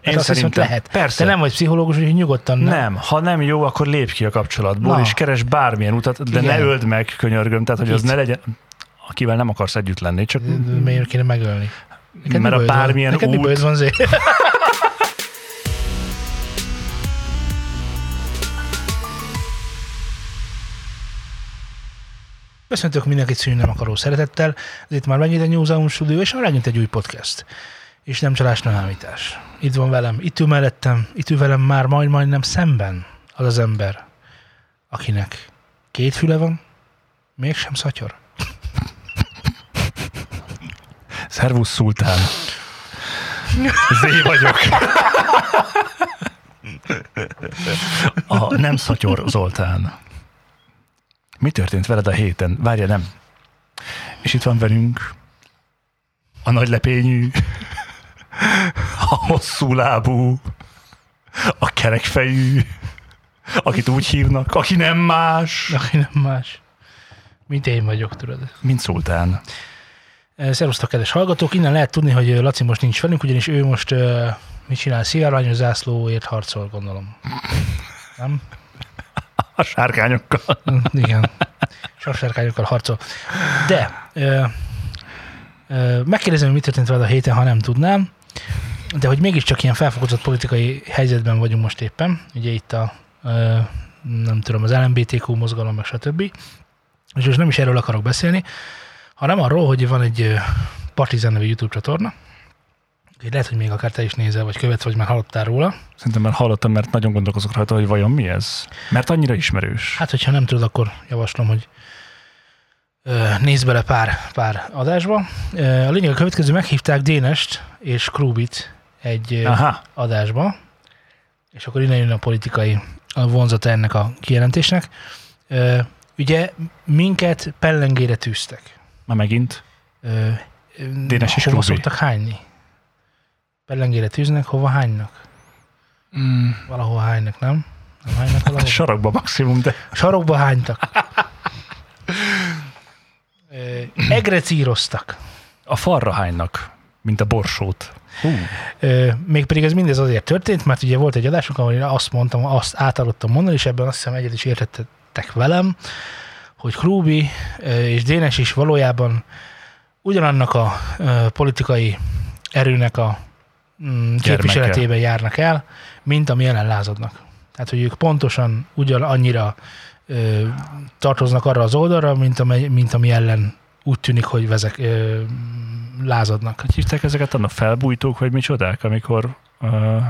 Én azt hiszem, hogy lehet. Persze. Te nem vagy pszichológus, úgyhogy nyugodtan nem. Nem, ha nem jó, akkor lép ki a kapcsolatból, Na. és keres bármilyen utat, de Igen. ne öld meg, könyörgöm, tehát hogy az Kit? ne legyen, akivel nem akarsz együtt lenni, csak Miért kéne megölni? Neked Mert a bajod van? bármilyen Neked út- van Zé? Köszöntök mindenkit szűnni nem akaró szeretettel. Ez itt már megint egy New Zealand Studio, és már megint egy új podcast. És nem csalás, nem ámítás. Itt van velem, itt ül mellettem, itt ül velem már majd majdnem szemben az az ember, akinek két füle van, mégsem szatyor. szervusz szultán. Zé vagyok. A nem szatyor Zoltán. Mi történt veled a héten? Várja, nem. És itt van velünk a nagy lepényű, a hosszú lábú, a kerekfejű, akit úgy hívnak, aki nem más, Aki nem más. Mint én vagyok, tudod. mint szultán. Eh, Szerusztok, kedves hallgatók! Innen lehet tudni, hogy eh, Laci most nincs velünk, ugyanis ő most uh, mit csinál? Szivárványos zászlóért harcol, gondolom. Nem? A sárkányokkal. Mm, Igen. Sarsárkányokkal harcol. De uh, uh, megkérdezem, hogy mi történt veled a héten, ha nem tudnám, de hogy mégiscsak ilyen felfokozott politikai helyzetben vagyunk most éppen, ugye itt a nem tudom, az LMBTQ mozgalom, meg stb. És most nem is erről akarok beszélni, hanem arról, hogy van egy ö, Partizan nevű YouTube csatorna, Úgyhogy lehet, hogy még akár te is nézel, vagy követsz, vagy már hallottál róla. Szerintem már hallottam, mert nagyon gondolkozok rajta, hogy vajon mi ez. Mert annyira ismerős. Hát, hogyha nem tudod, akkor javaslom, hogy nézz bele pár, pár adásba. A lényeg a következő, meghívták Dénest és Krúbit egy Aha, adásba, és akkor innen jön a politikai vonzata ennek a kijelentésnek. Ugye minket pellengére tűztek. már megint. Dénes és hova szoktak hányni? Pellengére tűznek, hova hánynak? Mm, Valahol hánynak, nem? Nem hánynak valahol? sarokba maximum, de Sarokba hánytak. Egrecíroztak. a falra hánynak, mint a borsót. Hú, Mégpedig ez mindez azért történt, mert ugye volt egy adásunk, ahol én azt mondtam, azt átadottam mondani, és ebben azt hiszem egyet is értettek velem, hogy Krúbi és Dénes is valójában ugyanannak a politikai erőnek a mm, képviseletében járnak el, mint ami ellen lázadnak. Tehát, hogy ők pontosan ugyan annyira ö, tartoznak arra az oldalra, mint, amely, mint ami ellen úgy tűnik, hogy vezek, ö, lázadnak. hogy hívták ezeket annak felbújtók, vagy micsodák, amikor, uh,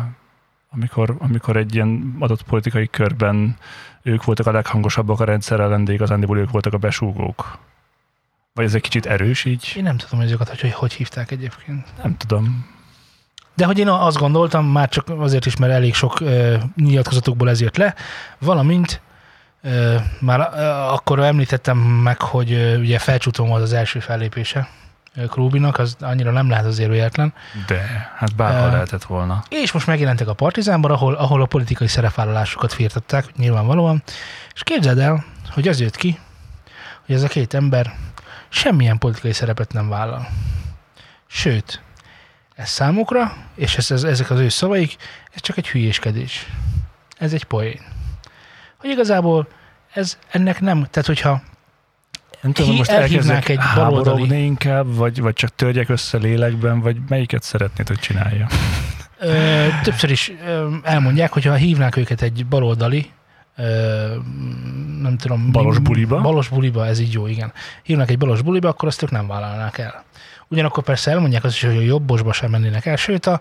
amikor, amikor egy ilyen adott politikai körben ők voltak a leghangosabbak a rendszer ellen, de igazándiból ők voltak a besúgók. Vagy ez egy kicsit erős így? Én nem tudom, ezeket hogy, hogy, hogy hívták egyébként. Nem tudom. De hogy én azt gondoltam, már csak azért is, mert elég sok ö, nyilatkozatukból ez jött le, valamint ö, már akkor említettem meg, hogy ugye felcsúton volt az első fellépése Krúbinak, az annyira nem lehet azért véletlen. De, hát bárhol Ö, lehetett volna. És most megjelentek a Partizánban, ahol, ahol a politikai szerepvállalásukat firtatták, nyilvánvalóan. És képzeld el, hogy az jött ki, hogy ez a két ember semmilyen politikai szerepet nem vállal. Sőt, ez számukra, és ez, ez, ezek az ő szavaik, ez csak egy hülyéskedés. Ez egy poén. Hogy igazából ez ennek nem, tehát hogyha Nem tudom, Hi- most elhívnák elkezdek egy baloldali- háborogni inkább, vagy, vagy csak törjek össze lélekben, vagy melyiket szeretnéd, hogy csinálja? Ö, többször is ö, elmondják, hogyha hívnák őket egy baloldali, ö, nem tudom... Balos buliba? Balos buliba, ez így jó, igen. Hívnak egy balos buliba, akkor azt ők nem vállalnák el. Ugyanakkor persze elmondják azt is, hogy a jobbosba sem mennének el, sőt a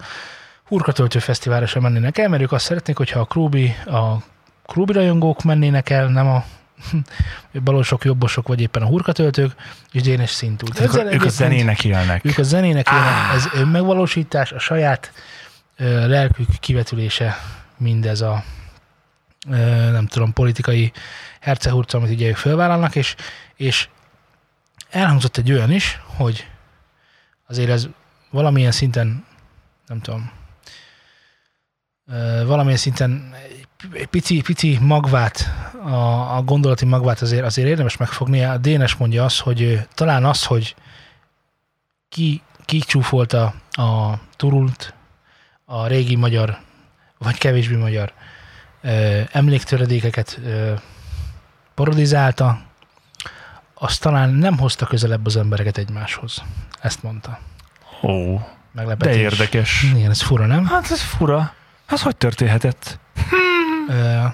Hurkatöltő Fesztiválra sem mennének el, mert ők azt szeretnék, hogyha a Krúbi, a Krúbi rajongók mennének el, nem a balosok, jobbosok, vagy éppen a hurkatöltők, és Dénes szintú. Tehát akkor ők a zenének élnek. Ők a zenének élnek, ez önmegvalósítás, a saját ö, lelkük kivetülése mindez a ö, nem tudom, politikai hercehurca, amit ugye ők fölvállalnak, és, és elhangzott egy olyan is, hogy azért ez valamilyen szinten, nem tudom, valamilyen szinten pici, pici magvát, a, a gondolati magvát azért, azért érdemes megfogni. A Dénes mondja azt, hogy talán az, hogy ki, ki csúfolta a turult, a régi magyar, vagy kevésbé magyar ö, emléktöredékeket ö, parodizálta, az talán nem hozta közelebb az embereket egymáshoz. Ezt mondta. Ó, Meglepetés. de érdekes. Igen, ez fura, nem? Hát ez fura. Az hogy történhetett? Ö,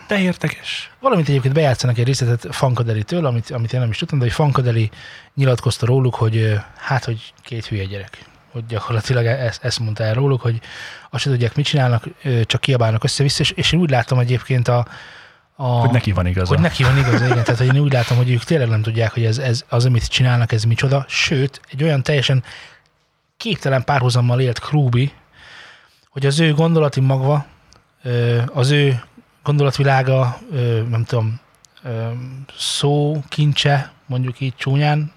De érdekes. Valamint egyébként bejátszanak egy részletet Fankadelitől, amit, amit én nem is tudtam, de hogy Fankadeli nyilatkozta róluk, hogy hát, hogy két hülye gyerek. Hogy gyakorlatilag ezt, ezt mondta el róluk, hogy azt se tudják, mit csinálnak, csak kiabálnak össze-vissza, és, és én úgy látom egyébként a, a Hogy neki van igaza. hogy neki van igaz, igen. Tehát, hogy én úgy látom, hogy ők tényleg nem tudják, hogy ez, ez az, amit csinálnak, ez micsoda. Sőt, egy olyan teljesen képtelen párhuzammal élt Krúbi, hogy az ő gondolati magva, az ő gondolatvilága, nem tudom, szó, kincse, mondjuk így csúnyán,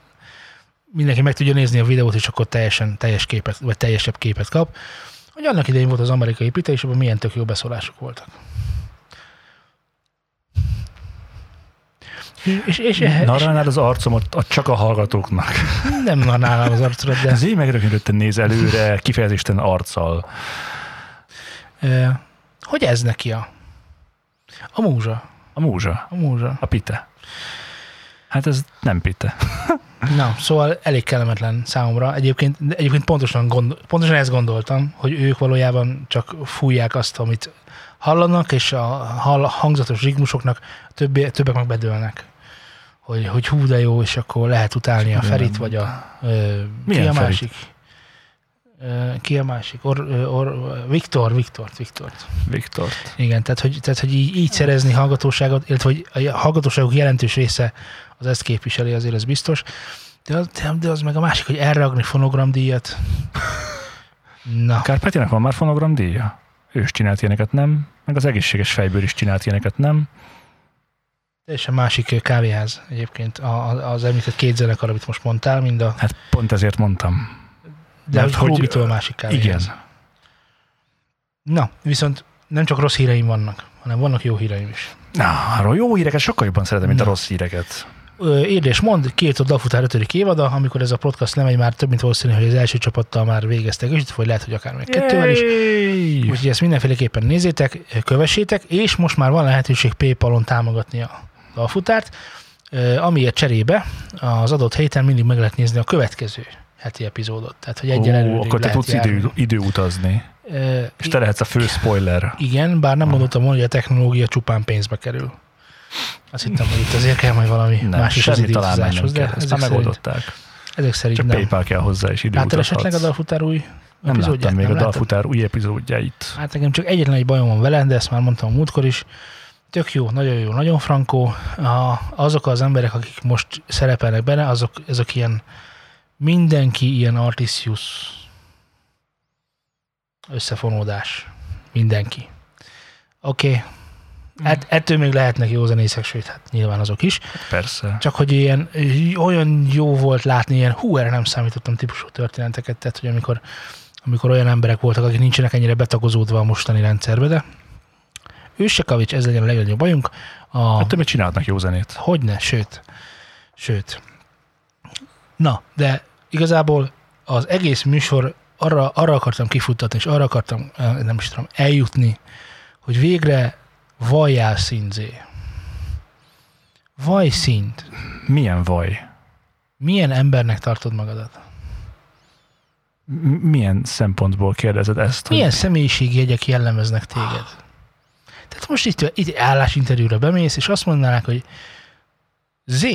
mindenki meg tudja nézni a videót, és akkor teljesen teljes képet, vagy teljesebb képet kap, hogy annak idején volt az amerikai építés, és abban milyen tök jó beszólások voltak. És, és, Narrálnád az arcomat a- csak a hallgatóknak. nem narnálom az arcodat, de Ez így megrökönyödten néz előre, kifejezésten arccal. hogy ez neki a, a múzsa? A múzsa, A múzsa. a pite. Hát ez nem pite. Na, szóval elég kellemetlen számomra. Egyébként, egyébként pontosan, gondol, pontosan ezt gondoltam, hogy ők valójában csak fújják azt, amit hallanak, és a hangzatos ritmusoknak többé, többek meg bedőlnek. Hogy, hogy hú de jó, és akkor lehet utálni a. Ferit, vagy a... Ö, ki a Ferit? másik? Ö, ki a másik? Or, or, Viktor, Viktort, Viktort. Viktort. Igen, tehát hogy, tehát, hogy így, így szerezni hallgatóságot, illetve hogy a hallgatóságok jelentős része az ezt képviseli, azért ez biztos. De az, de- az meg a másik, hogy elragni fonogramdíjat. Na, Kárpátyának van már fonogram díja? Ő is csinált ilyeneket, nem? Meg az egészséges fejből is csinált ilyeneket, nem? teljesen másik kávéház egyébként a- a- az említett két zenekar, amit most mondtál, mind a, Hát pont ezért mondtam. De Mert hogy hogy- Krúbitől másik kávéház. Igen. Na, viszont nem csak rossz híreim vannak, hanem vannak jó híreim is. Na, arról jó híreket sokkal jobban szeretem, mint a Na. rossz híreket. Ö, Érd és mond, két Dafutár 5. évada, amikor ez a podcast lemegy, már több mint valószínű, hogy az első csapattal már végeztek, és vagy lehet, hogy akár még kettővel is. Úgyhogy ezt mindenféleképpen nézzétek, kövessétek, és most már van lehetőség PayPal-on támogatni a dalfutárt, amiért cserébe az adott héten mindig meg lehet nézni a következő heti epizódot. Tehát, hogy egyen előrébb akkor te tudsz járni. idő, időutazni. Ö, És te lehetsz a fő spoiler. igen, bár nem mondottam volna, hogy a technológia csupán pénzbe kerül. Azt hittem, hogy itt azért kell majd valami Nem, más is az időutazáshoz, de. Ezt ezek már szerint, megoldották. ezek szerint Csak nem. PayPal kell hozzá, és Láttad esetleg a időutazhatsz. dalfutár új Nem epizódját? láttam még Nem a? Dalfutár új epizódjait. Hát nekem csak egyetlen egy bajom van vele, de ezt már mondtam a múltkor is. Tök jó, nagyon jó, nagyon frankó. A, azok az emberek, akik most szerepelnek benne, azok, azok ilyen mindenki ilyen artisius összefonódás. Mindenki. Oké. Okay. Hát, ettől még lehetnek jó zenészek, sőt, hát nyilván azok is. Persze. Csak hogy ilyen, olyan jó volt látni ilyen, hú, erre nem számítottam típusú történeteket, tehát hogy amikor, amikor olyan emberek voltak, akik nincsenek ennyire betagozódva a mostani rendszerbe, de Őssekavics, ez legyen a legnagyobb bajunk. A, Hát többet csinálhatnak jó zenét. Hogyne, sőt. Sőt. Na, de igazából az egész műsor arra, arra akartam kifuttatni, és arra akartam, nem is tudom, eljutni, hogy végre valljál színzé. Vaj szint. Milyen vaj? Milyen embernek tartod magadat? M- milyen szempontból kérdezed ezt? hogy- Milyen személyiségjegyek jellemeznek téged? Tehát most itt, itt állásinterjúra bemész, és azt mondanák, hogy Z,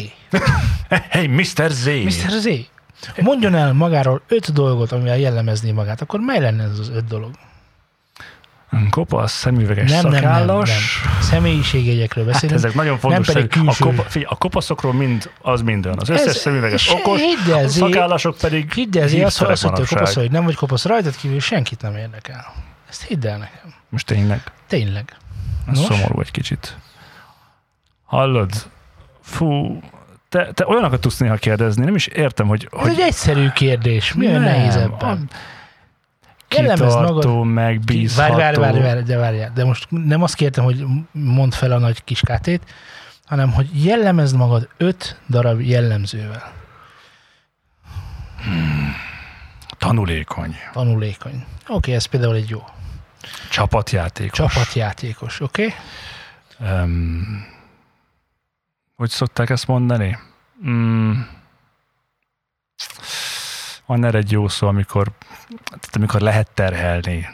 Hey, Mr. Z! Mr. Z, mondjon el magáról öt dolgot, amivel jellemezné magát, akkor mely lenne ez az öt dolog? Kopasz, szemüveges, Nem, nem, nem, szakállas. nem. Személyiségjegyekről Hát beszélünk. ezek nagyon fontos. pedig hogy a, külső. kopa, figyelj, a kopaszokról mind az mind olyan. Az összes Ez- szemüveges okos, hidd el, a szakállasok pedig Hidd el, azt mondta, hogy kopasz vagy, nem vagy kopasz, rajtad kívül senkit nem érdekel. Ezt hidd el nekem. Most tényleg, Tényleg. ez szomorú egy kicsit. Hallod? Fú, te, te olyanokat tudsz néha kérdezni, nem is értem, hogy, Ez hogy egy egyszerű kérdés. Mi olyan nehéz ebben? kitartó, Ki- megbízható. Várj, várj, várj, várj, de várjál. De most nem azt kértem, hogy mondd fel a nagy kiskátét, hanem hogy jellemezd magad öt darab jellemzővel. Tanulékony. Tanulékony. Oké, ez például egy jó. Csapatjátékos. Csapatjátékos, oké? Okay? Um, hogy szokták ezt mondani? Mm. Van erre egy jó szó, amikor, tehát amikor lehet terhelni.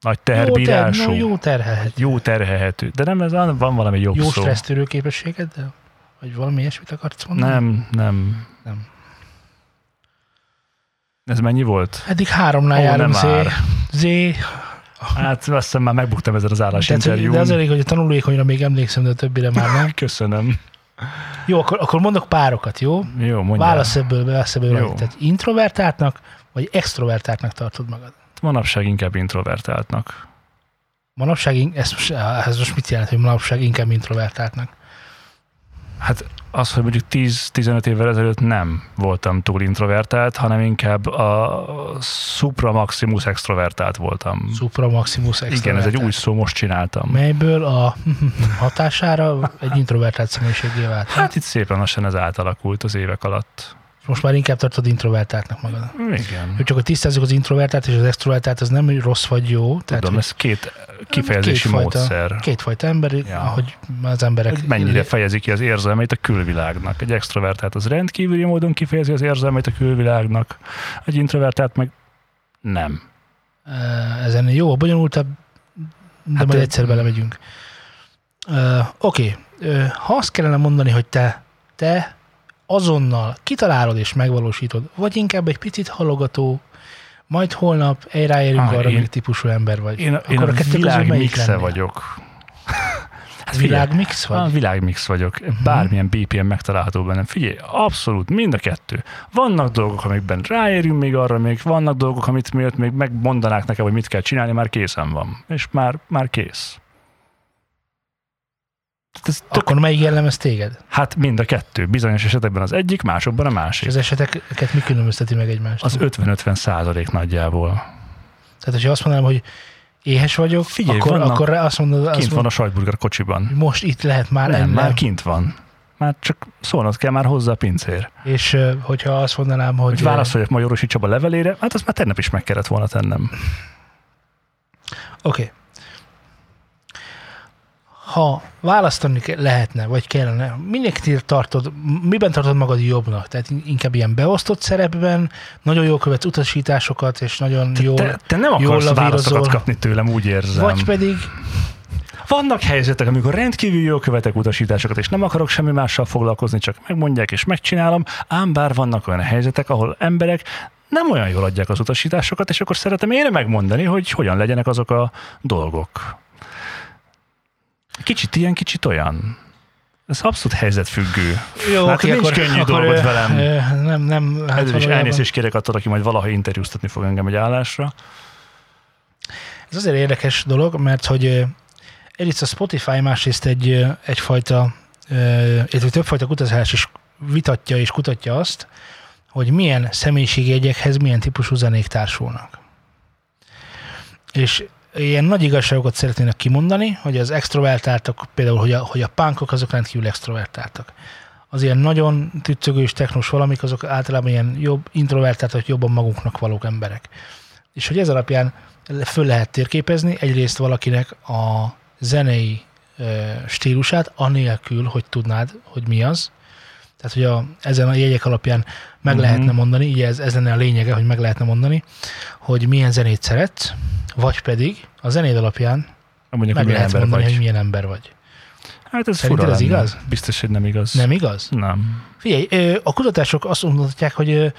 Nagy teherbírású. Jó, ter, jó terhelhető. Jó terhelhető. De nem, ez van valami jobb jó szó. Jó stressztörő képességeddel? Vagy valami ilyesmit akarsz mondani? Nem, nem. Nem. Ez mennyi volt? Eddig háromnál Ó, járunk, Z. Z. Hát azt hiszem már megbuktam ezzel az állásinterjún. De az elég, hogy a tanulóékonyra még emlékszem, de a többire már nem. Köszönöm. Jó, akkor, akkor mondok párokat, jó? Jó, mondjál. Válasz ebből, válasz ebből. Jó. Tehát introvertáltnak, vagy extrovertáltnak tartod magad? Manapság inkább introvertáltnak. Manapság, ez most, ez most mit jelent, hogy manapság inkább introvertáltnak? Hát az, hogy mondjuk 10-15 évvel ezelőtt nem voltam túl introvertált, hanem inkább a supra maximus extrovertált voltam. Supra maximus extrovertált. Igen, ez egy új szó, most csináltam. Melyből a hatására egy introvertált személyiségé vált. Hát itt szépen lassan ez átalakult az évek alatt. Most már inkább tartod introvertáltnak magad. Igen. Hogy csak hogy tisztázzuk az introvertált és az extrovertált, az nem rossz vagy jó. Tudom, tehát, ez két kifejezési két módszer. Fajta, kétfajta ember, ja. ahogy az emberek... Hogy mennyire fejezi ki az érzelmeit a külvilágnak. Egy extrovertált az rendkívüli módon kifejezi az érzelmeit a külvilágnak, egy introvertált meg nem. Ezen jó, a bonyolultabb, de hát majd egyszer belemegyünk. Uh, Oké, okay. uh, ha azt kellene mondani, hogy te, te azonnal kitalálod és megvalósítod, vagy inkább egy picit halogató, majd holnap ráérünk ah, arra, én, típusú ember vagy. Én, Akkor én a, a világmixe vagyok. Hát világmix vagy? Ah, világmix vagyok. Uh-huh. Bármilyen BPM megtalálható bennem. Figyelj, abszolút, mind a kettő. Vannak dolgok, amikben ráérünk még arra, még vannak dolgok, amit miatt még megmondanák nekem, hogy mit kell csinálni, már készen van. És már, már kész. Ez tök... Akkor melyik jellemez téged? Hát mind a kettő. Bizonyos esetekben az egyik, másokban a másik. És az eseteket mi különbözteti meg egymást? Az 50-50 százalék nagyjából. Tehát, hogyha azt mondanám, hogy éhes vagyok, Figyelj, akkor, vannak, akkor azt mondod... Azt kint van a sajtburger kocsiban. Most itt lehet már Nem, már kint van. Már csak szólnod kell már hozzá a pincér. És hogyha azt mondanám, hogy... Hogy válaszoljak Majorosi Csaba levelére, hát azt már tegnap is meg kellett volna tennem. Oké. Okay ha választani lehetne, vagy kellene, minek tartod, miben tartod magad jobbnak? Tehát inkább ilyen beosztott szerepben, nagyon jól követsz utasításokat, és nagyon te, jól Te, te nem akarsz válaszokat kapni tőlem, úgy érzem. Vagy pedig... Vannak helyzetek, amikor rendkívül jól követek utasításokat, és nem akarok semmi mással foglalkozni, csak megmondják és megcsinálom, ám bár vannak olyan helyzetek, ahol emberek nem olyan jól adják az utasításokat, és akkor szeretem én megmondani, hogy hogyan legyenek azok a dolgok. Kicsit ilyen, kicsit olyan. Ez abszolút helyzetfüggő. Jó, hát nincs akkor, könnyű akkor dolgot velem. Nem, nem. Hát Ez is elnézést kérek attól, aki majd valaha interjúztatni fog engem egy állásra. Ez azért érdekes dolog, mert hogy egyrészt a Spotify, másrészt egy, egyfajta, illetve többfajta kutatás is vitatja és kutatja azt, hogy milyen személyiségjegyekhez milyen típusú zenék társulnak. És ilyen nagy igazságokat szeretnének kimondani, hogy az extrovertáltak, például, hogy a, hogy a punkok azok rendkívül extrovertáltak. Az ilyen nagyon tüccögős, technós valamik, azok általában ilyen jobb, introvertáltak, jobban maguknak valók emberek. És hogy ez alapján föl lehet térképezni egyrészt valakinek a zenei stílusát, anélkül, hogy tudnád, hogy mi az. Tehát, hogy a, ezen a jegyek alapján meg uh-huh. lehetne mondani, így ez, ez lenne a lényege, hogy meg lehetne mondani, hogy milyen zenét szeretsz, vagy pedig a zenéd alapján Mondjuk, meg lehet ember mondani, vagy. hogy milyen ember vagy. Hát ez Szerinted fura ez lenne. igaz? Biztos, hogy nem igaz. Nem igaz? Nem. Figyelj, a kutatások azt mutatják, hogy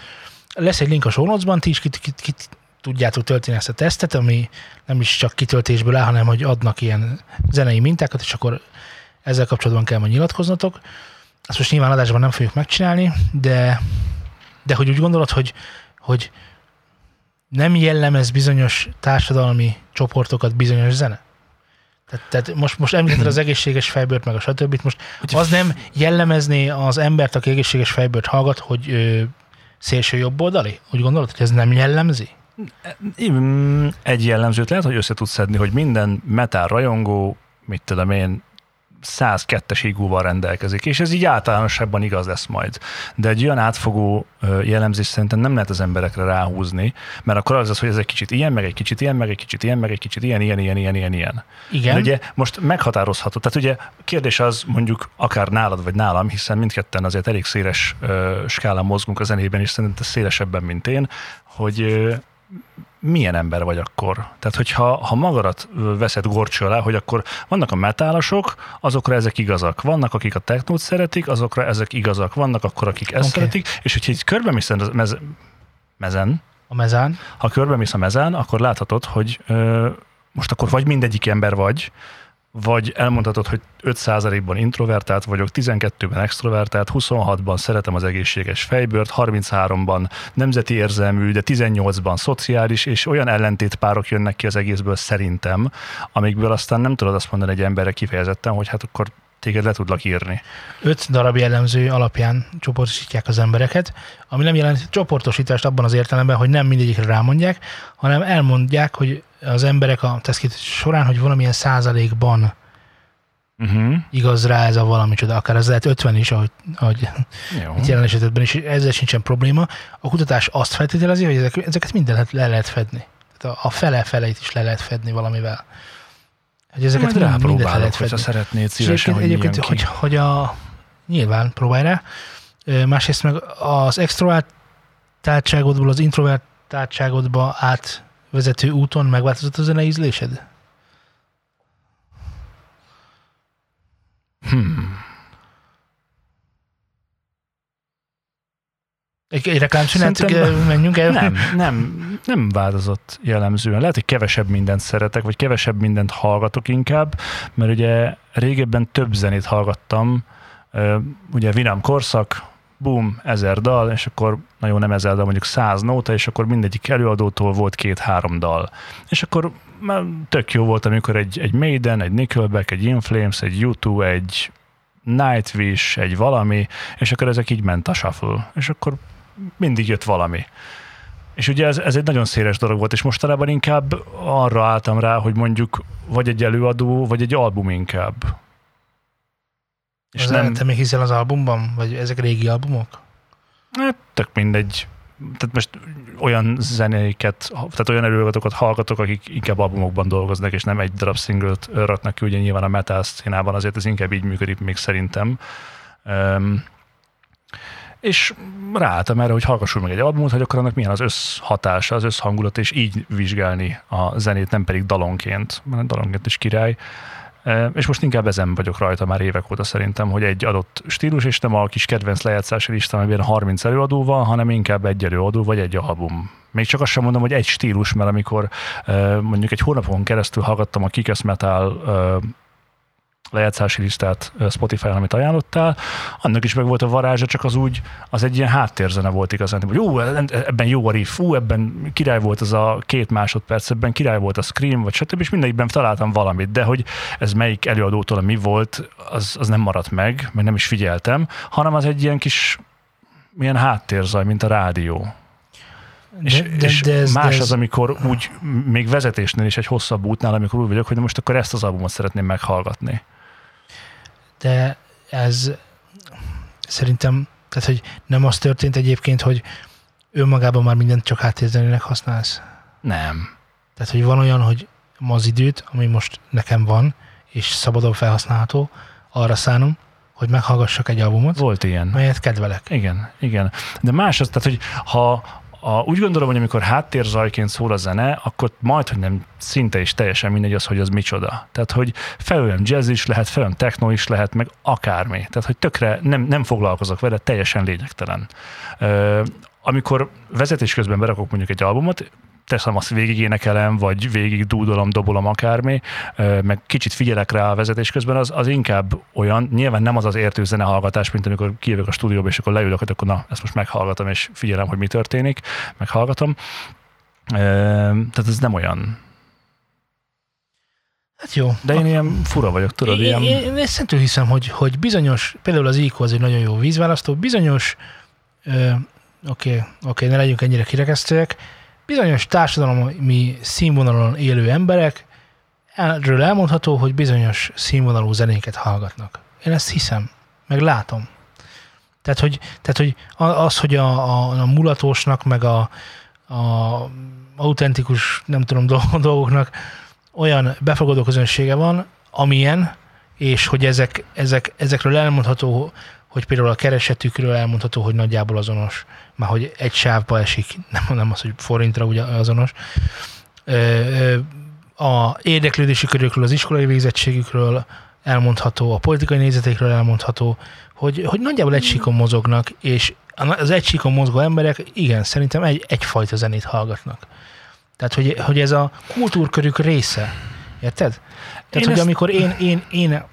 lesz egy link a show ti is kit, kit, kit, tudjátok tölteni ezt a tesztet, ami nem is csak kitöltésből áll, hanem hogy adnak ilyen zenei mintákat, és akkor ezzel kapcsolatban kell majd nyilatkoznatok. Ezt most nyilván adásban nem fogjuk megcsinálni, de, de hogy úgy gondolod, hogy, hogy nem jellemez bizonyos társadalmi csoportokat bizonyos zene? Tehát, tehát most, most említetted az egészséges fejbőrt, meg a stb. Most az nem jellemezné az embert, aki egészséges fejbőrt hallgat, hogy ö, szélső jobboldali? Úgy gondolod, hogy ez nem jellemzi? Egy jellemzőt lehet, hogy össze tudsz szedni, hogy minden metal rajongó, mit tudom én, 102-es IQ-val rendelkezik, és ez így általánosságban igaz lesz majd. De egy olyan átfogó jellemzés szerintem nem lehet az emberekre ráhúzni, mert akkor az az, hogy ez egy kicsit ilyen, meg egy kicsit ilyen, meg egy kicsit ilyen, meg egy kicsit ilyen, ilyen, ilyen, ilyen, ilyen, ilyen. Igen. Mert ugye most meghatározható. Tehát ugye a kérdés az mondjuk akár nálad vagy nálam, hiszen mindketten azért elég széles skálán mozgunk a zenében, és szerintem szélesebben, mint én, hogy milyen ember vagy akkor? Tehát, hogyha ha magadat veszed gorcső alá, hogy akkor vannak a metálosok, azokra ezek igazak. Vannak, akik a technót szeretik, azokra ezek igazak. Vannak akkor, akik ezt okay. szeretik, és hogyha egy körbe mész a mez- mezen, a mezán. Ha körbe mész a mezán, akkor láthatod, hogy ö, most akkor vagy mindegyik ember vagy, vagy elmondhatod, hogy 5%-ban introvertált vagyok, 12-ben extrovertált, 26-ban szeretem az egészséges fejbőrt, 33-ban nemzeti érzelmű, de 18-ban szociális, és olyan ellentétpárok jönnek ki az egészből szerintem, amikből aztán nem tudod azt mondani egy emberre kifejezetten, hogy hát akkor téged le tudlak írni. Öt darab jellemző alapján csoportosítják az embereket, ami nem jelent csoportosítást abban az értelemben, hogy nem mindegyikre rámondják, hanem elmondják, hogy az emberek a teszkét során, hogy valamilyen százalékban uh-huh. igaz rá ez a valami csoda, akár ez lehet 50 is, ahogy, ahogy itt jelen esetben is, ezzel sincsen probléma. A kutatás azt feltételezi, hogy ezek, ezeket minden lehet, le lehet fedni. Tehát a, a fele feleit is le lehet fedni valamivel. Hogy ezeket Majd mindet le lehet fedni. szeretnéd szívesen, hogy egyébként, hogy, hogy a, nyilván próbálj rá. Másrészt meg az extrovertáltságodból az introvertáltságodba át vezető úton megváltozott a zene ízlésed? Hmm. Egy, egy reklámszünet, menjünk el? Nem, nem, nem változott jellemzően. Lehet, hogy kevesebb mindent szeretek, vagy kevesebb mindent hallgatok inkább, mert ugye régebben több zenét hallgattam, ugye Vinám korszak, boom, ezer dal, és akkor nagyon nem ezer dal, mondjuk száz nóta, és akkor mindegyik előadótól volt két-három dal. És akkor már tök jó volt, amikor egy, egy Maiden, egy Nickelback, egy Inflames, egy U2, egy Nightwish, egy valami, és akkor ezek így ment a shuffle. És akkor mindig jött valami. És ugye ez, ez egy nagyon széles dolog volt, és mostanában inkább arra álltam rá, hogy mondjuk vagy egy előadó, vagy egy album inkább. És az nem... Te még hiszel az albumban? Vagy ezek régi albumok? Hát, tök mindegy. Tehát most olyan zenéket, tehát olyan előadókat hallgatok, akik inkább albumokban dolgoznak, és nem egy darab singlet raknak ki, ugye nyilván a metal színában azért ez inkább így működik még szerintem. Um, és ráálltam erre, hogy hallgassunk meg egy albumot, hogy akkor annak milyen az összhatása, az összhangulat, és így vizsgálni a zenét, nem pedig dalonként, mert dalonként is király. És most inkább ezen vagyok rajta már évek óta szerintem, hogy egy adott stílus, és nem a kis kedvenc lejátszási listám, amiben 30 előadó van, hanem inkább egy előadó vagy egy album. Még csak azt sem mondom, hogy egy stílus, mert amikor mondjuk egy hónapon keresztül hallgattam a Kikesz Metal lejátszási listát Spotify-on, amit ajánlottál, annak is meg volt a varázsa, csak az úgy, az egy ilyen háttérzene volt igazán, hogy jó, ebben jó a riff, fú, ebben király volt az a két másodperc, ebben király volt a scream, vagy stb. és mindegyikben találtam valamit, de hogy ez melyik előadótól mi volt, az, az nem maradt meg, mert nem is figyeltem, hanem az egy ilyen kis milyen háttérzaj, mint a rádió. De, és, de, és de ez, más de ez... az, amikor úgy, még vezetésnél is egy hosszabb útnál, amikor úgy vagyok, hogy most akkor ezt az albumot szeretném meghallgatni de ez szerintem, tehát hogy nem az történt egyébként, hogy önmagában már mindent csak háttérzenének használsz. Nem. Tehát, hogy van olyan, hogy ma az időt, ami most nekem van, és szabadon felhasználható, arra szánom, hogy meghallgassak egy albumot. Volt ilyen. Melyet kedvelek. Igen, igen. De más az, tehát, hogy ha, a, úgy gondolom, hogy amikor háttérzajként szól a zene, akkor majd, hogy nem szinte is teljesen mindegy az, hogy az micsoda. Tehát, hogy felőlem jazz is lehet, felőlem techno is lehet, meg akármi. Tehát, hogy tökre nem, nem foglalkozok vele, teljesen lényegtelen. Ö, amikor vezetés közben berakok mondjuk egy albumot, teszem azt végig énekelem, vagy végig dúdolom, dobolom akármi, meg kicsit figyelek rá a vezetés közben, az, az inkább olyan, nyilván nem az az értő hallgatás, mint amikor kijövök a stúdióba, és akkor leülök, hogy akkor na, ezt most meghallgatom, és figyelem, hogy mi történik, meghallgatom. Tehát ez nem olyan. Hát jó. De én ilyen fura vagyok, tudod, én, ilyen... Én, én ezt hiszem, hogy, hogy bizonyos, például az IQ az egy nagyon jó vízválasztó, bizonyos, oké, oké, okay, okay, ne legyünk ennyire kirekesztőek, bizonyos társadalmi színvonalon élő emberek erről elmondható, hogy bizonyos színvonalú zenéket hallgatnak. Én ezt hiszem, meg látom. Tehát, hogy, tehát, hogy az, hogy a, a, a mulatósnak, meg a, a autentikus, nem tudom, dolgoknak olyan befogadó közönsége van, amilyen, és hogy ezek, ezek, ezekről elmondható, hogy például a keresetükről elmondható, hogy nagyjából azonos, már hogy egy sávba esik, nem, nem az, hogy forintra ugye azonos. A érdeklődési körükről, az iskolai végzettségükről elmondható, a politikai nézetekről elmondható, hogy, hogy nagyjából egy síkon mozognak, és az egy síkon mozgó emberek, igen, szerintem egy, egyfajta zenét hallgatnak. Tehát, hogy, hogy ez a kultúrkörük része. Érted? Tehát, én hogy ezt... amikor én, én, én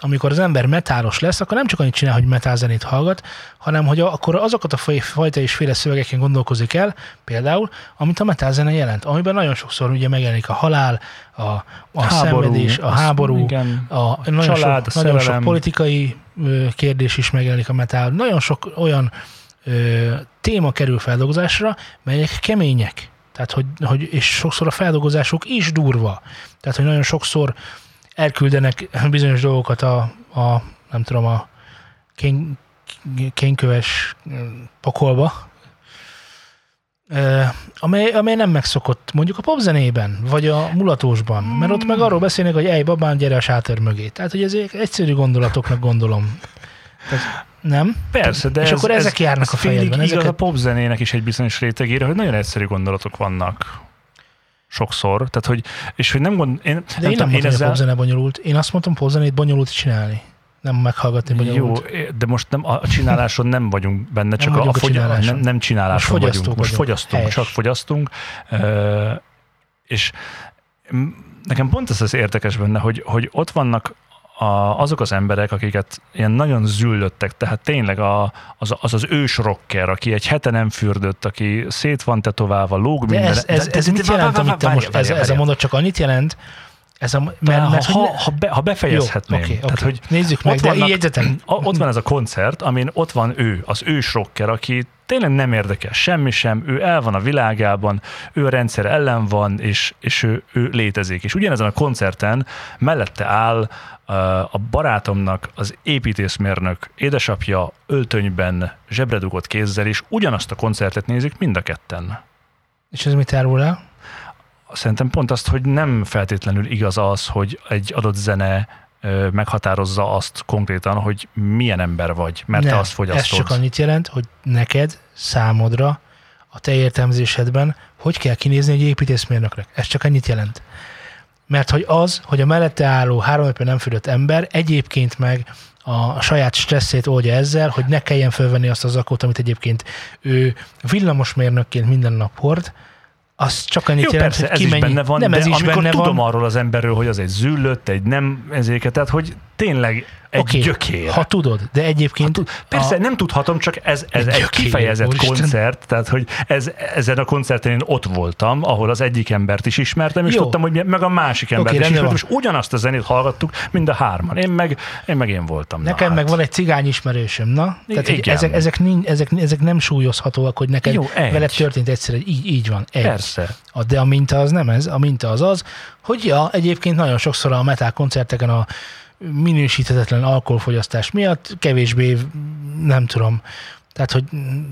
amikor az ember metálos lesz, akkor nem csak annyit csinál, hogy metálzenét hallgat, hanem hogy akkor azokat a fajta és féle szövegeken gondolkozik el, például, amit a metálzene jelent, amiben nagyon sokszor ugye megjelenik a halál, a, a háború, szenvedés, a háború, igen, a, nagyon, család, sok, a nagyon sok politikai kérdés is megjelenik a metál. Nagyon sok olyan ö, téma kerül feldolgozásra, melyek kemények. Tehát, hogy, hogy, és sokszor a feldolgozásuk is durva. Tehát, hogy nagyon sokszor elküldenek bizonyos dolgokat a, a nem tudom, a kén, kénköves pokolba, amely, amely nem megszokott mondjuk a popzenében, vagy a mulatósban, mert ott meg arról beszélnek, hogy ej, babán, gyere a sátor mögé. Tehát, hogy ezek egyszerű gondolatoknak gondolom. Tehát, nem? Persze, de És ez, akkor ezek ez, járnak ez a fejedben. Ezeket... igaz a popzenének is egy bizonyos rétegére, hogy nagyon egyszerű gondolatok vannak sokszor, tehát hogy, és hogy nem gond, én, De nem én nem mondtam, ezzel... popzene bonyolult. Én azt mondtam, popzenét bonyolult csinálni. Nem meghallgatni bonyolult. Jó, de most nem, a csináláson nem vagyunk benne, csak nem a, a, fogy, a nem, nem csináláson most vagyunk. Most fogyasztunk, Helyes. csak fogyasztunk. És nekem pont ez az érdekes benne, hogy, hogy ott vannak a, azok az emberek, akiket ilyen nagyon züllöttek, tehát tényleg a, az, az az ős rocker, aki egy hete nem fürdött, aki szét van tetoválva, lóg minden. Ez, ez, ez, ez mit jelent, amit te most, ez, ez a mondat csak annyit jelent, ez a, mert, mert, mert, ha, ha, be, ha befejezhetném. Jó, okay, tehát, okay. Hogy Nézzük meg, de vannak, így Ott van ez a koncert, amin ott van ő, az ős rocker, aki tényleg nem érdekes semmi sem, ő el van a világában, ő a rendszer ellen van, és, és ő, ő létezik. És ugyanezen a koncerten mellette áll a barátomnak az építészmérnök édesapja öltönyben zsebredugott kézzel, és ugyanazt a koncertet nézik mind a ketten. És ez mit árul el? Szerintem pont azt, hogy nem feltétlenül igaz az, hogy egy adott zene meghatározza azt konkrétan, hogy milyen ember vagy, mert nem, te azt fogyasztod. Ez csak annyit jelent, hogy neked, számodra, a te értelmezésedben hogy kell kinézni egy építészmérnöknek. Ez csak annyit jelent. Mert hogy az, hogy a mellette álló három nem fürödt ember egyébként meg a saját stresszét oldja ezzel, hogy ne kelljen fölvenni azt az akót, amit egyébként ő villamosmérnökként minden nap hord, az csak annyit Jó, jelent, persze, hogy ez is benne van, nem, de ez is amikor benne tudom van, arról az emberről, hogy az egy züllött, egy nem ezéket, tehát hogy tényleg egy okay, gyökér. Ha tudod, de egyébként... Ha tud, persze, a... nem tudhatom, csak ez, ez egy, egy kifejezett Úristen. koncert, tehát hogy ez, ezen a koncerten én ott voltam, ahol az egyik embert is ismertem, és Jó. tudtam, hogy meg a másik embert okay, is ismertem, és ugyanazt a zenét hallgattuk, mind a hárman. Én meg én, meg én voltam. Nekem na, meg hát. van egy cigány ismerősöm, na? Tehát, ezek, ezek, ezek, ezek, nem súlyozhatóak, hogy neked Jó, veled történt egyszer, így, így van. Egy. Persze. De a minta az nem ez, a minta az az, hogy ja, egyébként nagyon sokszor a metal koncerteken a minősíthetetlen alkoholfogyasztás miatt kevésbé, nem tudom, tehát, hogy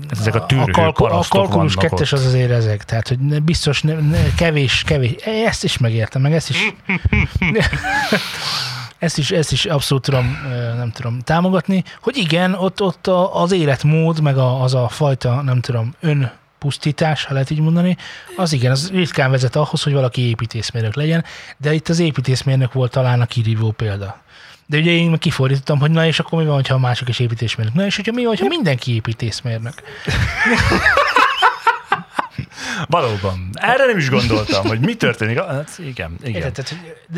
ezek a, a, kalkul, a kalkulus kettes az azért ezek, tehát, hogy biztos ne, ne, kevés, kevés, ezt is megértem, meg ezt is ezt is, ezt is abszolút tudom, nem tudom támogatni, hogy igen, ott, ott az életmód, meg a, az a fajta, nem tudom, ön pusztítás, ha lehet így mondani, az igen, az ritkán vezet ahhoz, hogy valaki építészmérnök legyen, de itt az építészmérnök volt talán a kirívó példa. De ugye én kifordítottam, hogy na és akkor mi van, ha a másik is építésmérnök? Na és hogyha mi van, ha mindenki építészmérnök? Valóban. Erre nem is gondoltam, hogy mi történik. Hát, igen, igen. Érted,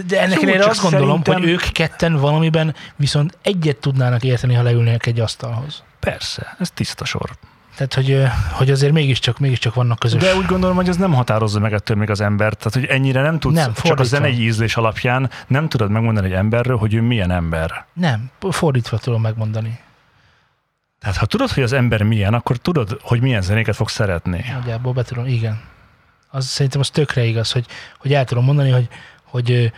de ennek ellenére azt gondolom, szerintem... hogy ők ketten valamiben viszont egyet tudnának érteni, ha leülnének egy asztalhoz. Persze, ez tiszta sor. Tehát, hogy, hogy azért mégiscsak, mégiscsak vannak közös... De úgy gondolom, hogy ez nem határozza meg ettől még az embert. Tehát, hogy ennyire nem tudsz, nem, csak a zenei ízlés alapján nem tudod megmondani egy emberről, hogy ő milyen ember. Nem, fordítva tudom megmondani. Tehát ha tudod, hogy az ember milyen, akkor tudod, hogy milyen zenéket fog szeretni. Nagyjából be tudom, igen. Az, szerintem az tökre igaz, hogy, hogy el tudom mondani, hogy, hogy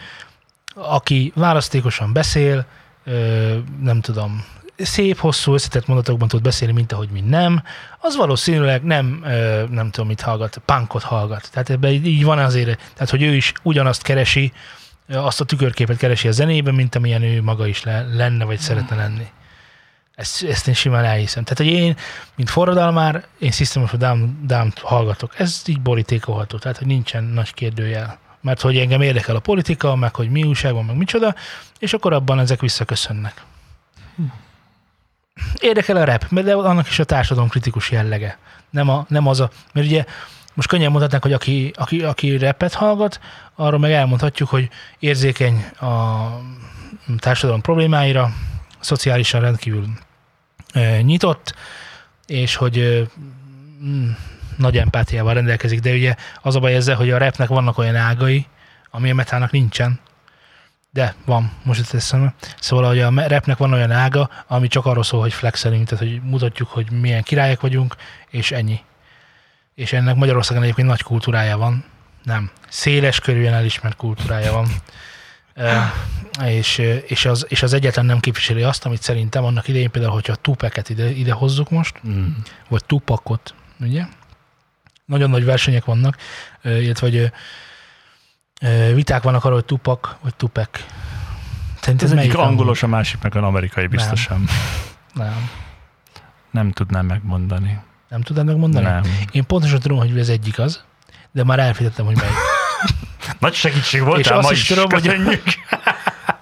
aki választékosan beszél, nem tudom, szép, hosszú, összetett mondatokban tud beszélni, mint ahogy mi nem, az valószínűleg nem, nem tudom mit hallgat, punkot hallgat. Tehát ebben így van azért, tehát hogy ő is ugyanazt keresi, azt a tükörképet keresi a zenében, mint amilyen ő maga is le, lenne, vagy szeretne lenni. Ezt, ezt én simán elhiszem. Tehát, hogy én, mint forradalmár, én System of a Down, down hallgatok. Ez így borítékolható, tehát, hogy nincsen nagy kérdőjel. Mert hogy engem érdekel a politika, meg hogy mi újságban, meg micsoda, és akkor abban ezek visszaköszönnek. Érdekel a rap, de annak is a társadalom kritikus jellege. Nem, a, nem az a, mert ugye most könnyen mondhatnánk, hogy aki, aki, aki repet hallgat, arról meg elmondhatjuk, hogy érzékeny a társadalom problémáira, szociálisan rendkívül nyitott, és hogy mm, nagy empátiával rendelkezik, de ugye az a baj ezzel, hogy a repnek vannak olyan ágai, ami a metának nincsen, de van, most itt eszembe. Szóval, hogy a repnek van olyan ága, ami csak arról szól, hogy flexelünk, tehát hogy mutatjuk, hogy milyen királyok vagyunk, és ennyi. És ennek Magyarországon egyébként nagy kultúrája van. Nem. Széles körűen elismert kultúrája van. E, és, és, az, és az egyetlen nem képviseli azt, amit szerintem annak idején például, hogyha Tupeket ide, ide hozzuk most, Mm. vagy Tupakot, ugye? Nagyon nagy versenyek vannak, illetve hogy viták vannak arról, hogy Tupak vagy Tupek. Szerinted Ez egyik angolos, a másik meg az amerikai biztosan. Nem. Nem. nem tudnám megmondani. Nem tudod megmondani? Nem. Én pontosan tudom, hogy ez egyik az, de már elfelejtettem, hogy melyik. Nagy segítség És voltál azt is is, tudom, hogy- köszönjük.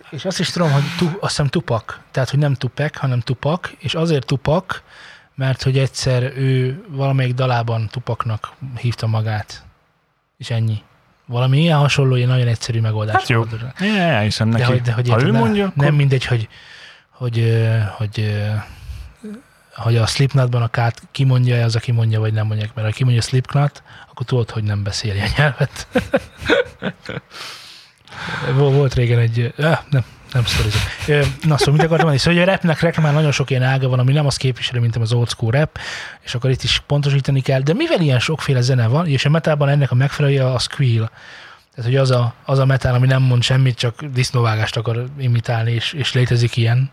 És azt is tudom, hogy tu, azt hiszem Tupak, tehát hogy nem Tupek, hanem Tupak, és azért Tupak, mert hogy egyszer ő valamelyik dalában Tupaknak hívta magát, és ennyi. Valami ilyen hasonló, ilyen nagyon egyszerű megoldás. Hát jó. Én elhiszem neki. De hogy, de hogy ha ő érted, mondja, akkor... nem mindegy, hogy, hogy, hogy, hogy a Slipknotban a kát kimondja az, aki mondja, vagy nem mondják, mert ha kimondja Slipknot, akkor tudod, hogy nem beszéli a nyelvet. Vol- Volt régen egy, ah, nem, nem sztorizom. Na, szóval mit akartam mondani? Szóval, hogy a rapnek reklamán nagyon sok ilyen ága van, ami nem azt képviseli, mint az old school rap, és akkor itt is pontosítani kell. De mivel ilyen sokféle zene van, és a metában ennek a megfelelője a squeal, tehát, hogy az a, az a metál, ami nem mond semmit, csak disznóvágást akar imitálni, és, és létezik ilyen,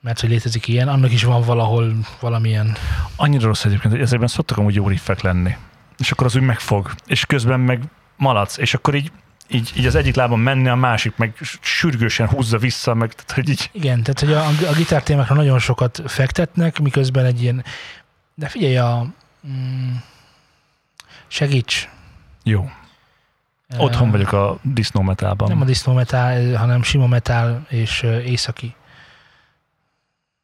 mert hogy létezik ilyen, annak is van valahol valamilyen... Annyira rossz egyébként, hogy ezekben szoktak amúgy jó riffek lenni. És akkor az úgy megfog, és közben meg malac, és akkor így, így, így az egyik lábon menni, a másik meg sürgősen húzza vissza, meg tehát, hogy így Igen, tehát hogy a, a gitártémákra nagyon sokat fektetnek, miközben egy ilyen... De figyelj, a... Mm, segíts! jó. Otthon vagyok a disznó metálban. Nem a disznó metál, hanem sima metál és északi.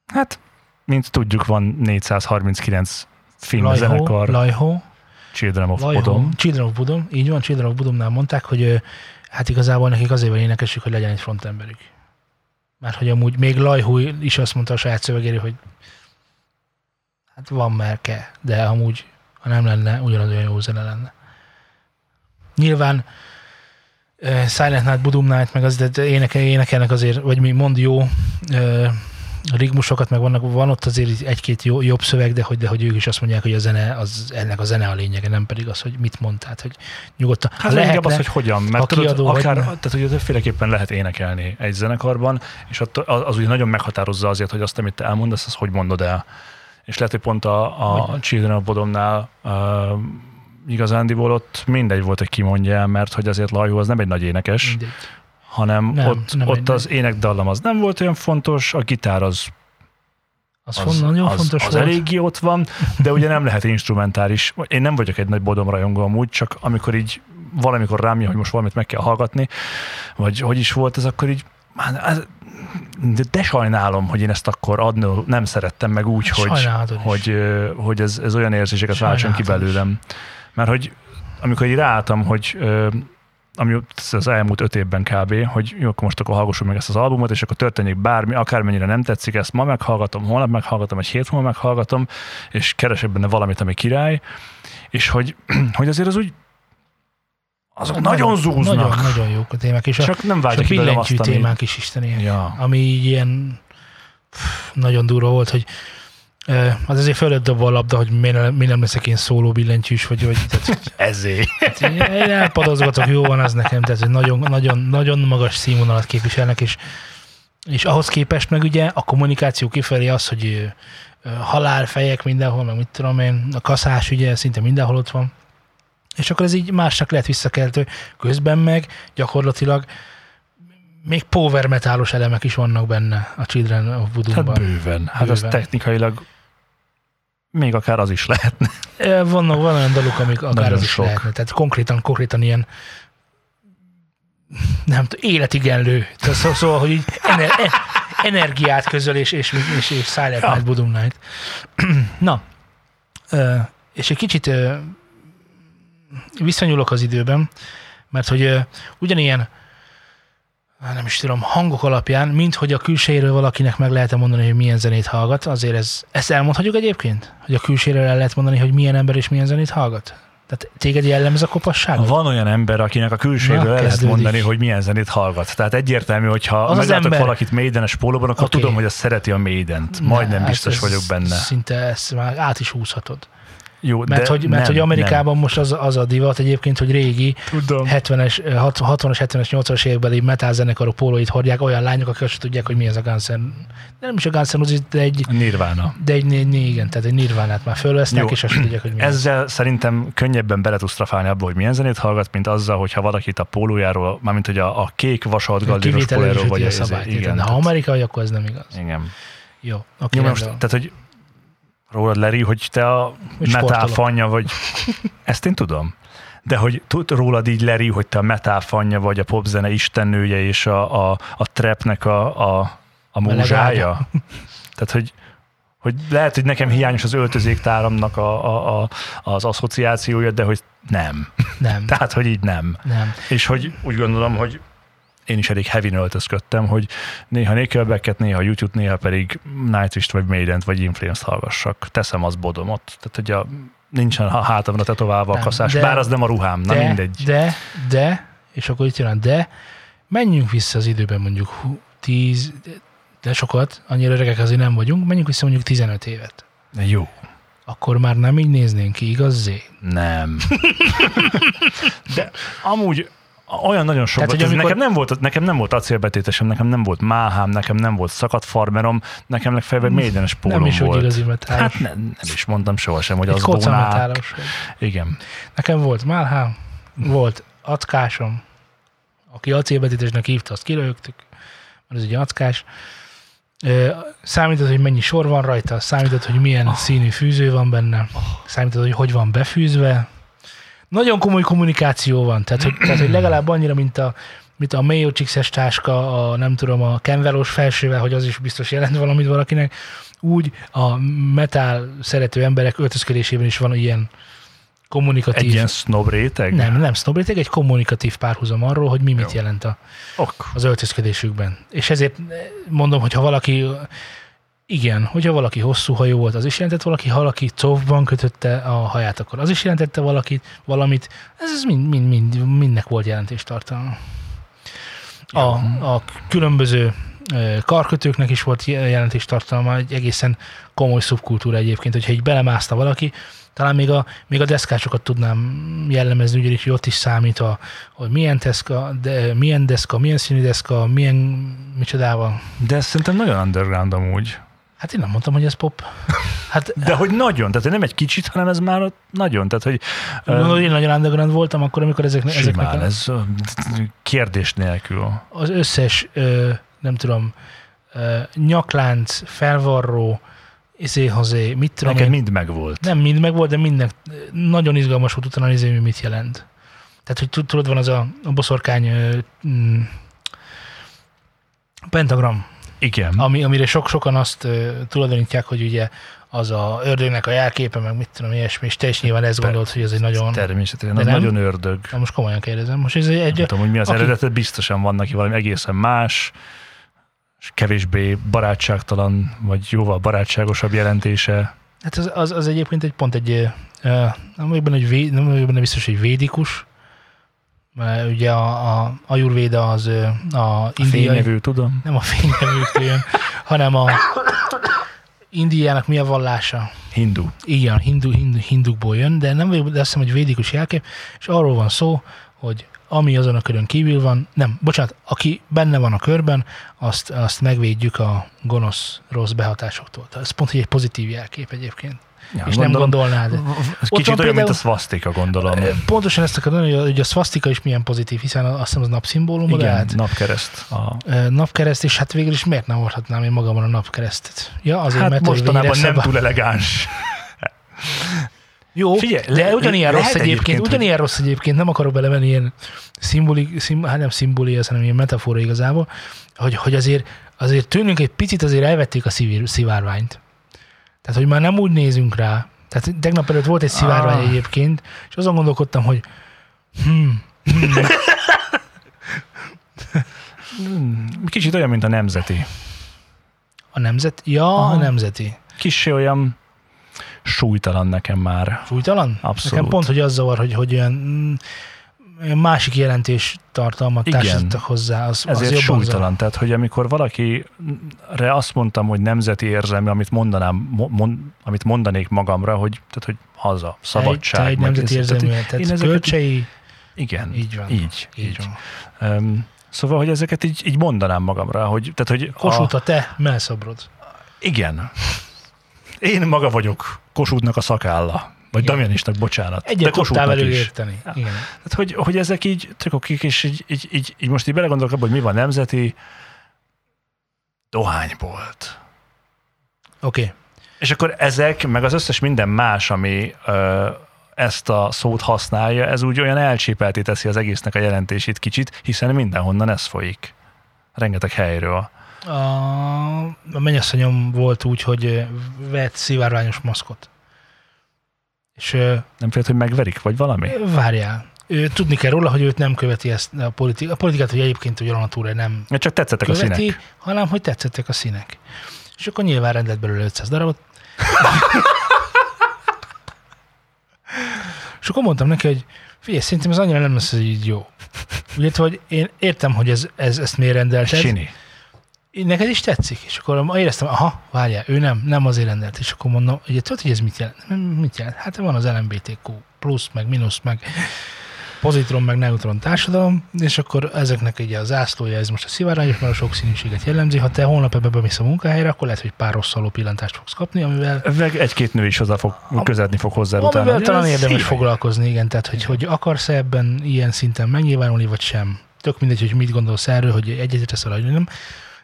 Hát, mint tudjuk, van 439 film Lajhó, Lajhó, Children of Lajhó, Bodom. Children of Bodom, így van, Children of Bodomnál mondták, hogy hát igazából nekik azért van énekesük, hogy legyen egy frontemberük. Mert hogy amúgy még Lajhó is azt mondta a saját szövegéről, hogy hát van merke, de amúgy, ha nem lenne, ugyanaz olyan jó zene lenne. Nyilván Silent Night, Budum Night, meg az de énekel, énekelnek azért, vagy mi mond jó rigmusokat, meg vannak, van ott azért egy-két jó, jobb szöveg, de hogy, de hogy ők is azt mondják, hogy a zene, az, ennek a zene a lényege, nem pedig az, hogy mit mond. Tehát, hogy nyugodtan. Hát inkább az, hogy hogyan, mert tudod, kiadó akár, tehát ugye többféleképpen lehet énekelni egy zenekarban, és az, az ugye nagyon meghatározza azért, hogy azt, amit te elmondasz, azt hogy mondod el. És lehet, hogy pont a, a Hogy? Children of Bodomnál uh, igazándiból ott mindegy volt, hogy ki mondja el, mert hogy azért Lajhó az nem egy nagy énekes, mindegy. Hanem Nem, ott, nem ott egy- az énekdallam az nem volt olyan fontos, a gitár az Az, az, nagyon az, fontos az volt. eléggé ott van, de ugye nem lehet instrumentális. Én nem vagyok egy nagy bodom rajongó amúgy, csak amikor így valamikor rám jön, hogy most valamit meg kell hallgatni, vagy hogy is volt ez, akkor így de, de sajnálom, hogy én ezt akkor adni nem szerettem meg úgy, hogy, hogy, ö, hogy ez, ez olyan érzéseket váltson ki belőlem. Mert hogy amikor így ráálltam, hogy ami az elmúlt öt évben kb., hogy jó, akkor most akkor hallgassuk meg ezt az albumot, és akkor történik bármi, akármennyire nem tetszik, ezt ma meghallgatom, holnap meghallgatom, egy hét múlva meghallgatom, és keresek benne valamit, ami király, és hogy, hogy azért az úgy azok nagyon, zúznak, Nagyon, nagyon jók a témák, és a, csak nem és a belőlem azt, billentyű ami... témák is isteni. Ja. ami így ilyen pff, nagyon durva volt, hogy Az azért fölött dobva a labda, hogy miért nem, miért nem leszek én szóló billentyűs, vagy, vagy tehát, Ezért. én én elpadozgatok, jó van az nekem, tehát nagyon, nagyon, nagyon magas színvonalat képviselnek, és, és ahhoz képest meg ugye a kommunikáció kifelé az, hogy halálfejek mindenhol, meg mit tudom én, a kaszás ugye szinte mindenhol ott van, és akkor ez így másnak lehet visszakeltő. Közben meg gyakorlatilag még power metálos elemek is vannak benne a Children of Hát Voodoo-ban. bőven. Hát az technikailag még akár az is lehetne. Vannak, van olyan daluk, amik akár Nagyon az is sok. lehetne. Tehát konkrétan, konkrétan ilyen nem tudom, életigenlő. Tehát szó, szóval, hogy így ener, e- energiát közöl, és, és, és, és Silent Ja. Night, Budum Night. Na, és egy kicsit visszanyúlok az időben, mert hogy ugyanilyen nem is tudom, hangok alapján, mint hogy a külsejéről valakinek meg lehet mondani, hogy milyen zenét hallgat, azért ez, ezt elmondhatjuk egyébként? Hogy a külsejéről el lehet mondani, hogy milyen ember és milyen zenét hallgat? Tehát téged jellemez a kopasság? Van olyan ember, akinek a külséből Na, el lehet mondani, hogy milyen zenét hallgat. Tehát egyértelmű, hogyha Az az meglátok ember- valakit Maidenes pólóban, akkor Oké. tudom, hogy az szereti a Maident. Majdnem Ne, biztos ez vagyok benne. Szinte ezt már át is húzhatod. Jó, Mert, hogy, mert nem, hogy Amerikában most az, az a divat egyébként, hogy régi nem. Tudom. 70-es, 60-as, 70-es, 80-as évekbeli metal zenekarok pólóit hordják olyan lányok, akik azt tudják, hogy mi ez a Guns N' nem is a Guns N' Roses, de egy, Nirvana. de egy, né- né- igen, tehát egy nirvánát már fölvesznek, Jó. és azt tudják, hogy mi ez. Ezzel szerintem könnyebben bele tudsz trafálni abba, hogy milyen zenét hallgat, mint azzal, hogyha valakit a pólójáról, mármint hogy a, a kék vasalt galdíros pólójáról, vagy a a szabályt. igen, de ha amerikai, akkor ez nem igaz. igen. Jó, oké, Jó, most, tehát, hogy rólad leri, hogy te a Hogy metal sportolok. fanya vagy, ezt én tudom. De hogy tud rólad így leri, hogy te a metal fanya vagy, a popzene istennője és a, a, a trapnek a, a, a múzsája. Tehát, hogy, hogy lehet, hogy nekem hiányos az öltözéktáramnak a, a, a, az asszociációja, de hogy nem. Nem, Tehát, hogy így nem. nem. És hogy úgy gondolom, hogy én is elég heavy öltözködtem, hogy néha Nickelbacket, néha YouTube, néha pedig Nightwish-t, vagy Maident, vagy Influence-t hallgassak. Teszem az bodomot. Tehát, hogy a, nincsen a hátamra tetoválva a Nem, kaszás, de- bár az nem a ruhám, na de, mindegy. De, de, és akkor itt jön a de, menjünk vissza az időben mondjuk hú, 10, de sokat, annyira öregek azért nem vagyunk, menjünk vissza mondjuk 15 évet. Jó. Akkor már nem így néznénk ki, igaz Zé? Nem. De amúgy olyan nagyon sok Tehát, hogy amikor- Nekem, nem volt, nekem nem volt acélbetétesem, nekem nem volt máhám, nekem nem volt szakadt farmerom, nekem legfeljebb Maidenes pólóm nem is volt. úgy igazi metálos. Hát nem, nem is mondtam sohasem, hogy egy az vagy. Igen. Nekem volt Málhám, volt ackásom, aki acélbetétesnek hívta, azt kirögtük, mert ez egy ackás. Számított, hogy mennyi sor van rajta, számított, hogy milyen Ah. színű fűző van benne, számított, hogy hogy van befűzve. Nagyon komoly kommunikáció van, tehát hogy, tehát, hogy legalább annyira, mint a, mint a Mayo Chicks-es táska, a nem tudom, a kenvelós felsővel, hogy az is biztos jelent valamit valakinek, úgy a metal szerető emberek öltözködésében is van ilyen kommunikatív Egy ilyen snob réteg? nem, nem sznobréteg, egy kommunikatív párhuzam arról, hogy mi mit Jó. jelent a, Ok. az öltözködésükben. És ezért mondom, hogy ha valaki, igen, hogyha valaki hosszú hajú volt, az is jelentett valaki, ha valaki covban kötötte a haját, akkor az is jelentette valakit, valamit. Ez, mind, mind, mind, mindnek volt jelentéstartalma. A, a különböző karkötőknek is volt jelentéstartalma, egy egészen komoly szubkultúra egyébként, hogyha így belemászta valaki, talán még a, még a deszkásokat tudnám jellemezni, ugyanis hogy ott is számít, a, hogy milyen, deszka, de, milyen deszka, milyen színű deszka, milyen micsodával. De ez szerintem nagyon underground amúgy. Hát én nem mondtam, hogy ez pop. Hát De hogy nagyon, tehát nem egy kicsit, hanem ez már nagyon, tehát hogy Gondolod, ö, én nagyon underground voltam akkor, amikor ezeknek, ezeknek simán, a, ez kérdés nélkül. az összes, nem tudom, ö, nyaklánc, felvarró, izéhozé, mit tudom Neked én, mind megvolt. nem mind meg volt, de mindnek nagyon izgalmas volt utána nézni, hogy mit jelent. Tehát, hogy tud- tudod, van az a, a boszorkány mm, pentagram, Igen. ami, amire sok-sokan azt ö, tulajdonítják, hogy ugye az a ördögnek a jelképe, meg mit tudom, ilyesmi, és te is nyilván ezt gondolod, hogy ez egy nagyon... Természetesen, nem? nagyon ördög. Na most komolyan kérdezem. Most ez egy, Nem tudom, hogy mi az aki- eredetet, biztosan van neki valami egészen más, és kevésbé barátságtalan, vagy jóval barátságosabb jelentése. Hát az, az, az egyébként egy pont egy, ö, nem vagyok benne, hogy vé, nem vagyok benne biztos, hogy védikus, ugye a, a Ayurvéda az a A indiai, fényevő, tudom. nem a fényevőktől jön, hanem a Indiának mi a vallása? Hindu. Igen, hindu, hindu, hindukból jön, de nem vagyok, de azt hiszem, hogy védikus jelkép, és arról van szó, hogy ami azon a körön kívül van, nem, bocsánat, aki benne van a körben, azt, azt megvédjük a gonosz, rossz behatásoktól. Tehát ez pont egy pozitív jelkép egyébként. Ja, és nem gondolom, gondolnád. Ez kicsit olyan, mint például- a szvasztika, gondolom. Pontosan ezt akarom mondani, hogy a szvasztika is milyen pozitív, hiszen azt hiszem az napszimbólum, Igen, hát napkereszt. A... napkereszt, és hát végül is miért nem hordhatnám én magamon a napkeresztet? Ja, azért, Hát mert mostanában nem túl elegáns. Jó, Figyelj, de le- ugyanilyen rossz egyébként, egyébként, hogy- ugyanilyen rossz egyébként, nem akarok belemenni ilyen szimboli, szim, hát nem szimboli, hanem ilyen metafora igazából, hogy, hogy azért, azért tőlünk egy picit azért elvették a szivárványt. Tehát, hogy már nem úgy nézünk rá. Tehát tegnap előtt volt egy szivárvány Ah. egyébként, és azon gondolkodtam, hogy hmm, Kicsit olyan, mint a nemzeti. a nemzet, ja, Aha. a nemzeti. Kicsi olyan súlytalan nekem már. Fújtalan? Abszolút. Nekem pont, hogy az zavar, hogy, hogy olyan, mm, olyan másik jelentés tartalmat Igen. társítottak hozzá, az, az Ezért zavar. súlytalan. Tehát, hogy amikor valakire azt mondtam, hogy nemzeti érzelmi, amit mondanám, mo- mond, amit mondanék magamra, hogy, tehát, hogy haza, szabadság. Te egy nemzeti ez- tehát, tehát én ezeket- kölcsei, Igen, így van. így. így így. van. Um, szóval, hogy ezeket így, így mondanám magamra, hogy, tehát, hogy Kossuth a te melszobrod. igen. Én maga vagyok Kossuthnak a szakálla. Vagy Igen. Damianistak, bocsánat. Egyet tudtál Kossuthnak velük érteni. Ja. Igen. Tehát, hogy, hogy ezek így trikokik, és így, így, így, így most így belegondolok abba, hogy mi van nemzeti dohánybolt. Oké. Okay. És akkor ezek, meg az összes minden más, ami ö, ezt a szót használja, ez úgy olyan elcsépelté teszi az egésznek a jelentését kicsit, hiszen mindenhonnan ez folyik. Rengeteg helyről. A, a mennyasszonyom volt úgy, hogy vett szivárványos maszkot. És Nem félt, hogy megverik, vagy valami? várjál. Ő, tudni kell róla, hogy őt nem követi ezt a, politi- a politikát, hogy egyébként, hogy Alana Túra nem Csak tetszettek a követi, színek. hanem hogy tetszettek a színek. És akkor nyilván rendelt belőle 500 darabot. és akkor mondtam neki, hogy figyelj, szerintem ez annyira nem lesz ez így jó. Ugye, hogy én értem, hogy ez, ez, ezt miért rendelted. Sini. Neked is tetszik? És akkor éreztem, aha, várjál, ő nem, nem azért rendelt. És akkor mondom, ugye tudod, hogy ez mit jelent? Mit jelent? Hát van az LMBTQ plusz, meg mínusz, meg pozitron, meg neutron társadalom, és akkor ezeknek ugye a zászlója, ez most a szivárványos, mert a sokszínűséget jellemzi. Ha te holnap ebbe bemész a munkahelyre, akkor lehet, hogy pár rossz pillantást fogsz kapni, amivel Meg egy-két nő is hozzá fog, közeledni fog hozzá utána. Amivel talán Ez érdemes szívei. foglalkozni, igen, tehát hogy, hogy akarsz-e ebben ilyen szinten megnyilvánulni, vagy sem. Tök mindegy, hogy mit gondolsz erről, hogy egyetértesz vele, vagy nem.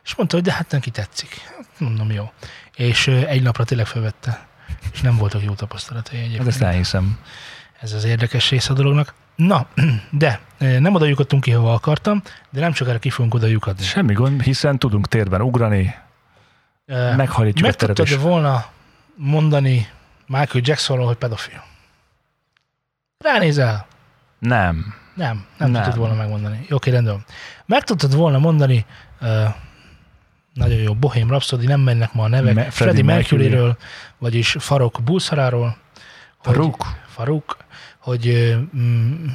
És mondta, hogy de hát neki tetszik. Hát Mondom, jó. És egy napra tényleg felvette. És nem voltak jó tapasztalatai Hát egyébként. ezt elhiszem. Ez az érdekes része a dolognak. Na, de nem oda lyukadtunk ki, hova akartam, de nem csak erre ki fogunk oda lyukadni. Semmi gond, hiszen tudunk térben ugrani, Ö, meghajlítjuk a Meg teret tudtad is. volna mondani Michael Jacksonról, hogy pedofil? Ránézel? Nem. Nem, nem, Nem. tudtad volna megmondani. Oké, rendben. Meg tudtad volna mondani, uh, nagyon jó, Bohém Rhapsody, nem mennek ma a nevek, Me- Freddie Freddie Mercury. Mercury-ről, vagyis Farok Bulszaráról. hogy- Faruk? Faruk, hogy mm,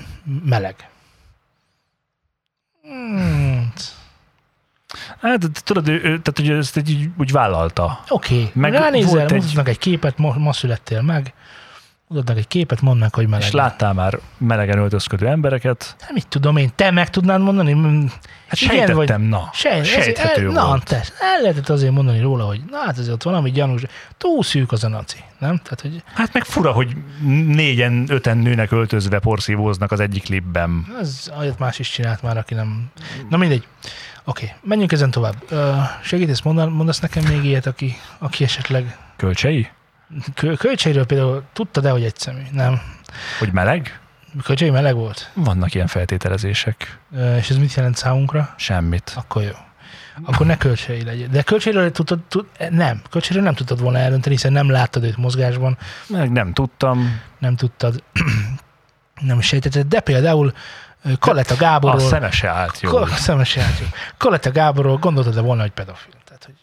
meleg. Mm, Hát tudod, ő, tehát hogy ezt így úgy vállalta. Oké, Meg okay. ránézel, volt egy- egy képet, ma, ma születtél meg, mutatnak egy képet, mondd meg, hogy meleg. És láttál már melegen öltözködő embereket. Hát mit tudom én, te meg tudnád mondani? Mm, Hát igen, sejtettem, na. Se, Sejthető el, na, volt. te, el lehetett azért mondani róla, hogy na hát ez ott valami gyanús, túl szűk az a naci, nem? Tehát, hogy Hát meg fura, hogy négyen, öten nőnek öltözve porszívóznak az egyik klipben. ez olyat más is csinált már, aki nem... Na mindegy. Oké, okay, menjünk ezen tovább. Uh, segítesz, mondasz nekem még ilyet, aki, aki esetleg Kölcsei? Kö, kölcseiről például tudta, de hogy egyszemű, nem? Hogy meleg? Kölcsei meleg volt? Vannak ilyen feltételezések. És ez mit jelent számunkra? Semmit. Akkor jó. Akkor ne kölcsei legyen. De kölcseiről tudtad, tud, nem, kölcseiről nem tudtad volna eldönteni, hiszen nem láttad őt mozgásban, Meg nem tudtam. nem tudtad, nem sejtetted, de például Kaleta A Gáborról, szeme se állt jól. Ko- szemes játék. Kaleta Gáborról gondoltad -e volna, hogy pedofil? Tehát, hogy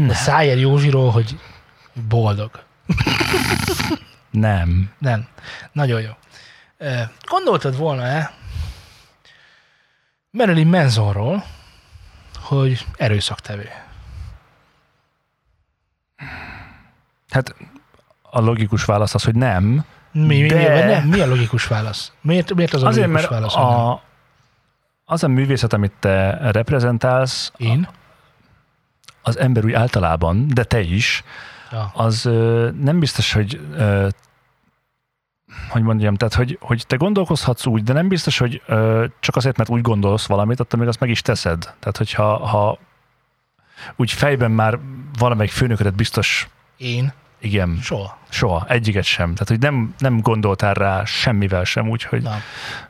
Nem. a Szájer Józsiról, hogy boldog. Nem. Nem. Nagyon jó. Gondoltad volna-e Marilyn Mansonról, hogy erőszaktevő? Hát a logikus válasz az, hogy nem. Mi, mi, De- mi, nem, mi a logikus válasz? Miért, miért az a Azért, logikus mert válasz? a, az a művészet, amit te reprezentálsz, Én? az ember úgy általában, de te is, Ja. az ö, nem biztos, hogy ö, hogy mondjam, tehát, hogy, hogy te gondolkozhatsz úgy, de nem biztos, hogy ö, csak azért, mert úgy gondolsz valamit, attól még azt meg is teszed. Tehát, hogyha ha úgy fejben már valamelyik főnöködet biztos, Én? Igen, Soha. soha, egyiket sem. Tehát, hogy nem, nem gondoltál rá semmivel sem, úgyhogy Na.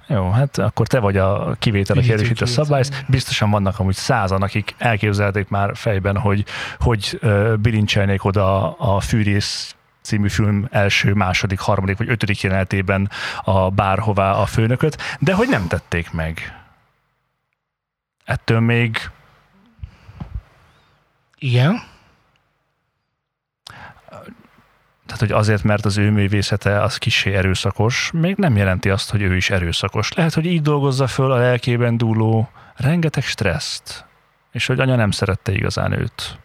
jó, hát akkor te vagy a kivétel, aki erősít a igen. Biztosan vannak amúgy százan, akik elképzelték már fejben, hogy hogy ö, bilincselnék oda a Fűrész című film első, második, harmadik vagy ötödik jelenetében a bárhová a főnököt, de hogy nem tették meg. Ettől még Igen. Tehát, hogy azért, mert az ő művészete az kissé erőszakos, még nem jelenti azt, hogy ő is erőszakos. Lehet, hogy így dolgozza föl a lelkében dúló rengeteg stresszt, és hogy anya nem szerette igazán őt.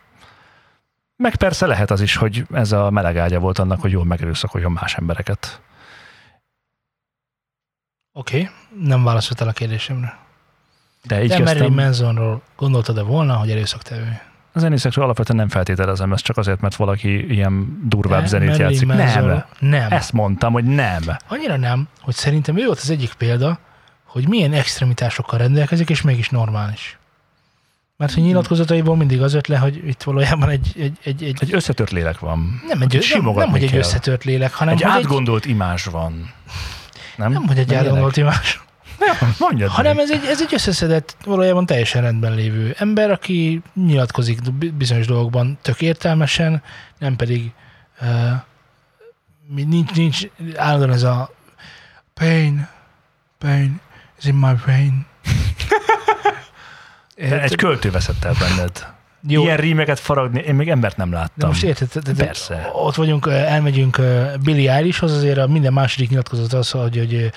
Meg persze lehet az is, hogy ez a meleg ágya volt annak, hogy jól megerőszakoljon más embereket. Oké, okay. nem válaszolt el a kérdésemre. De így De Marilyn kezdtem, Mansonról gondoltad-e volna, hogy erőszaktevő? A zenészekről alapvetően nem feltételezem, ez csak azért, mert valaki ilyen durvább De zenét játszik. Nem, Nem. ezt mondtam, hogy nem. Annyira nem, hogy szerintem ő volt az egyik példa, hogy milyen extremitásokkal rendelkezik, és mégis normális. Mert hogy nyilatkozataiból mindig az jött le, hogy itt valójában egy, egy, egy, egy Egy összetört lélek van. nem, egy, nem, nem, hogy egy összetört lélek, hanem Egy átgondolt imázs van. Nem? egy, nem, hogy egy Nem átgondolt imás, Nem, mondjad hanem ez egy, ez egy összeszedett, valójában teljesen rendben lévő ember, aki nyilatkozik bi- bizonyos dolgokban tök értelmesen, nem pedig uh, nincs, nincs állandóan ez a pain, pain is in my brain. Egy költő veszett el benned. Jó, Ilyen rímeket faragni, én még embert nem láttam. de most érted, te- te- te- Persze. ott vagyunk, elmegyünk Billy Eilishhoz, azért a minden második nyilatkozat az, hogy, hogy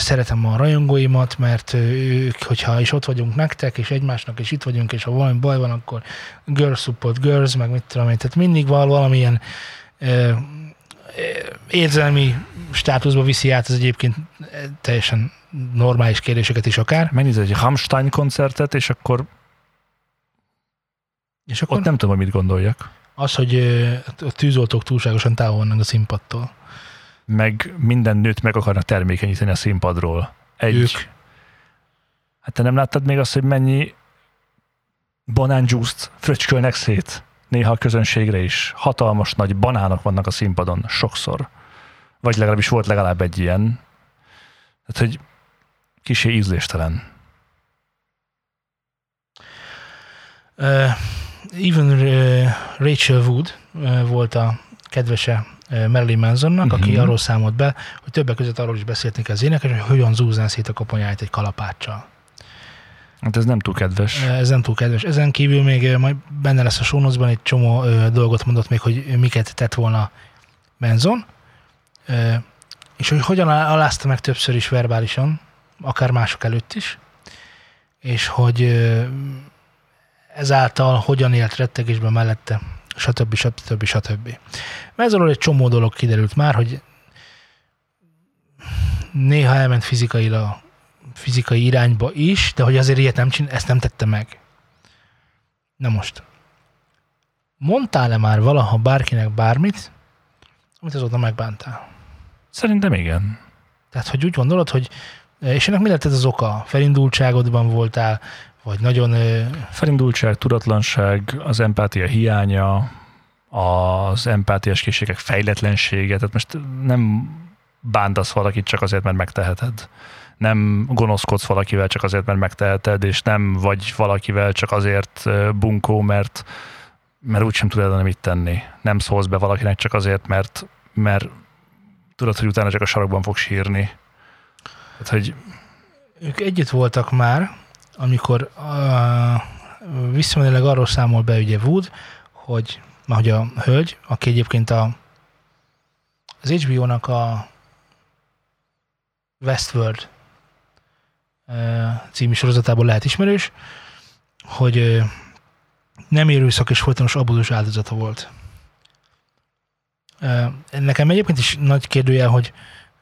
szeretem a rajongóimat, mert ők, hogyha is ott vagyunk nektek, és egymásnak, és itt vagyunk, és ha valami baj van, akkor girls support girls, meg mit tudom én, tehát mindig val valamilyen érzelmi státuszba viszi át az egyébként teljesen normális kérdéseket is akár. Megnézed egy Rammstein koncertet, és akkor És akkor ott nem tudom, hogy mit gondoljak. az, hogy a tűzoltók túlságosan távol vannak a színpadtól. Meg minden nőt meg akarnak termékenyíteni a színpadról. Egy, Ők. Hát te nem láttad még azt, hogy mennyi banánjuice-t fröcskölnek szét? Néha a közönségre is. Hatalmas nagy banánok vannak a színpadon, sokszor. Vagy legalábbis volt legalább egy ilyen. Tehát, hogy kisé ízléstelen. Even uh, Rachel Wood uh, volt a kedvese uh, Marilyn Mansonnak, aki Mhm. arról számolt be, hogy többek között arról is beszélt neki az énekes, hogy hogyan zúzná szét a koponyáját egy kalapáccsal. Hát ez nem túl kedves. Ez nem túl kedves. Ezen kívül még majd benne lesz a sónozban egy csomó dolgot mondott még, hogy miket tett volna Manson, uh, és hogy hogyan alázta meg többször is verbálisan, akár mások előtt is, és hogy ezáltal hogyan élt rettegésben mellette, stb. stb. stb. Ezzel egy csomó dolog kiderült már, hogy néha elment fizikailag, fizikai irányba is, de hogy azért ilyet nem csin, ezt nem tette meg. Na most, mondtál-e már valaha bárkinek bármit, amit azóta megbántál? Szerintem igen. Tehát, hogy úgy gondolod, hogy és ennek mi lett ez az oka? Felindultságodban voltál, vagy nagyon Felindultság, tudatlanság, az empátia hiánya, az empátiás készségek fejletlensége, tehát most nem bántasz valakit csak azért, mert megteheted. Nem gonoszkodsz valakivel csak azért, mert megteheted, és nem vagy valakivel csak azért bunkó, mert, mert úgysem tudod mit tenni. Nem szólsz be valakinek csak azért, mert, mert tudod, hogy utána csak a sarokban fog sírni. Tehát, hogy ők együtt voltak már, amikor uh, visszamenőleg arról számol be ugye Wood, hogy, hogy a hölgy, aki egyébként a, az HBO-nak a Westworld uh, című sorozatából lehet ismerős, hogy uh, nem erőszak és folytonos abúzus áldozata volt. Ö, Nekem egyébként is nagy kérdője, hogy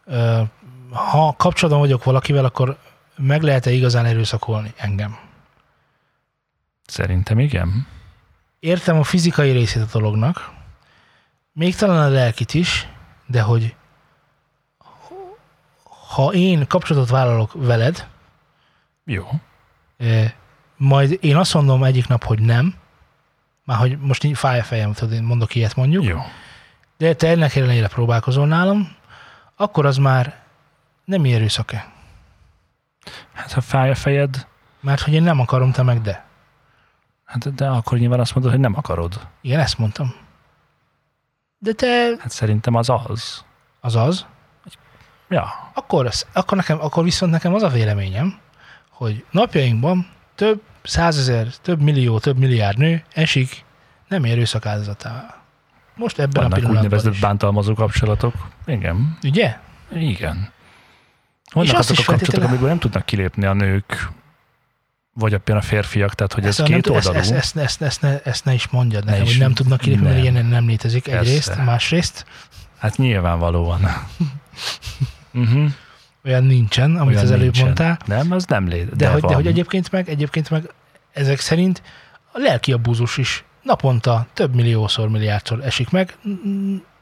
ö, ha kapcsolatban vagyok valakivel, akkor meg lehet-e igazán erőszakolni engem? Szerintem igen. Értem a fizikai részét a dolognak, még talán a lelkit is, de hogy ha én kapcsolatot vállalok veled, Jó. majd én azt mondom egyik nap, hogy nem, már hogy most így fáj a fejem, tudod, én mondok ilyet mondjuk, Jó. de te ennek ellenére próbálkozol nálam, akkor az már nem erőszak-e. Hát ha fáj a fejed, Mert hogy én nem akarom, te meg de. hát de akkor nyilván azt mondod, hogy nem akarod. Igen, ezt mondtam. De te Hát szerintem az az. az az, Ja. akkor, az- akkor, nekem, akkor viszont nekem az a véleményem, hogy napjainkban több százezer, több millió, több milliárd nő esik nem erőszak áldozatává. Most ebben a Vannak pillanatban úgynevezett is. bántalmazó kapcsolatok. Igen. Ugye? Igen. Vannak azok a kapcsolatok, feltétele- amikből nem tudnak kilépni a nők, vagy a férfiak, tehát hogy ez nem, két oldalú. ezt, ezt, ezt, ezt, ne, ezt ne is mondjad Ne nekem, is. hogy nem tudnak kilépni, mert ilyen nem létezik Persze. egyrészt, másrészt Hát nyilvánvalóan. uh-huh. olyan nincsen, amit Olyan az előbb nincsen. mondtál. Nem, az nem létezik. De, de, hogy, de hogy egyébként meg, egyébként meg ezek szerint a lelki abúzus is naponta több milliószor, milliárdszor esik meg,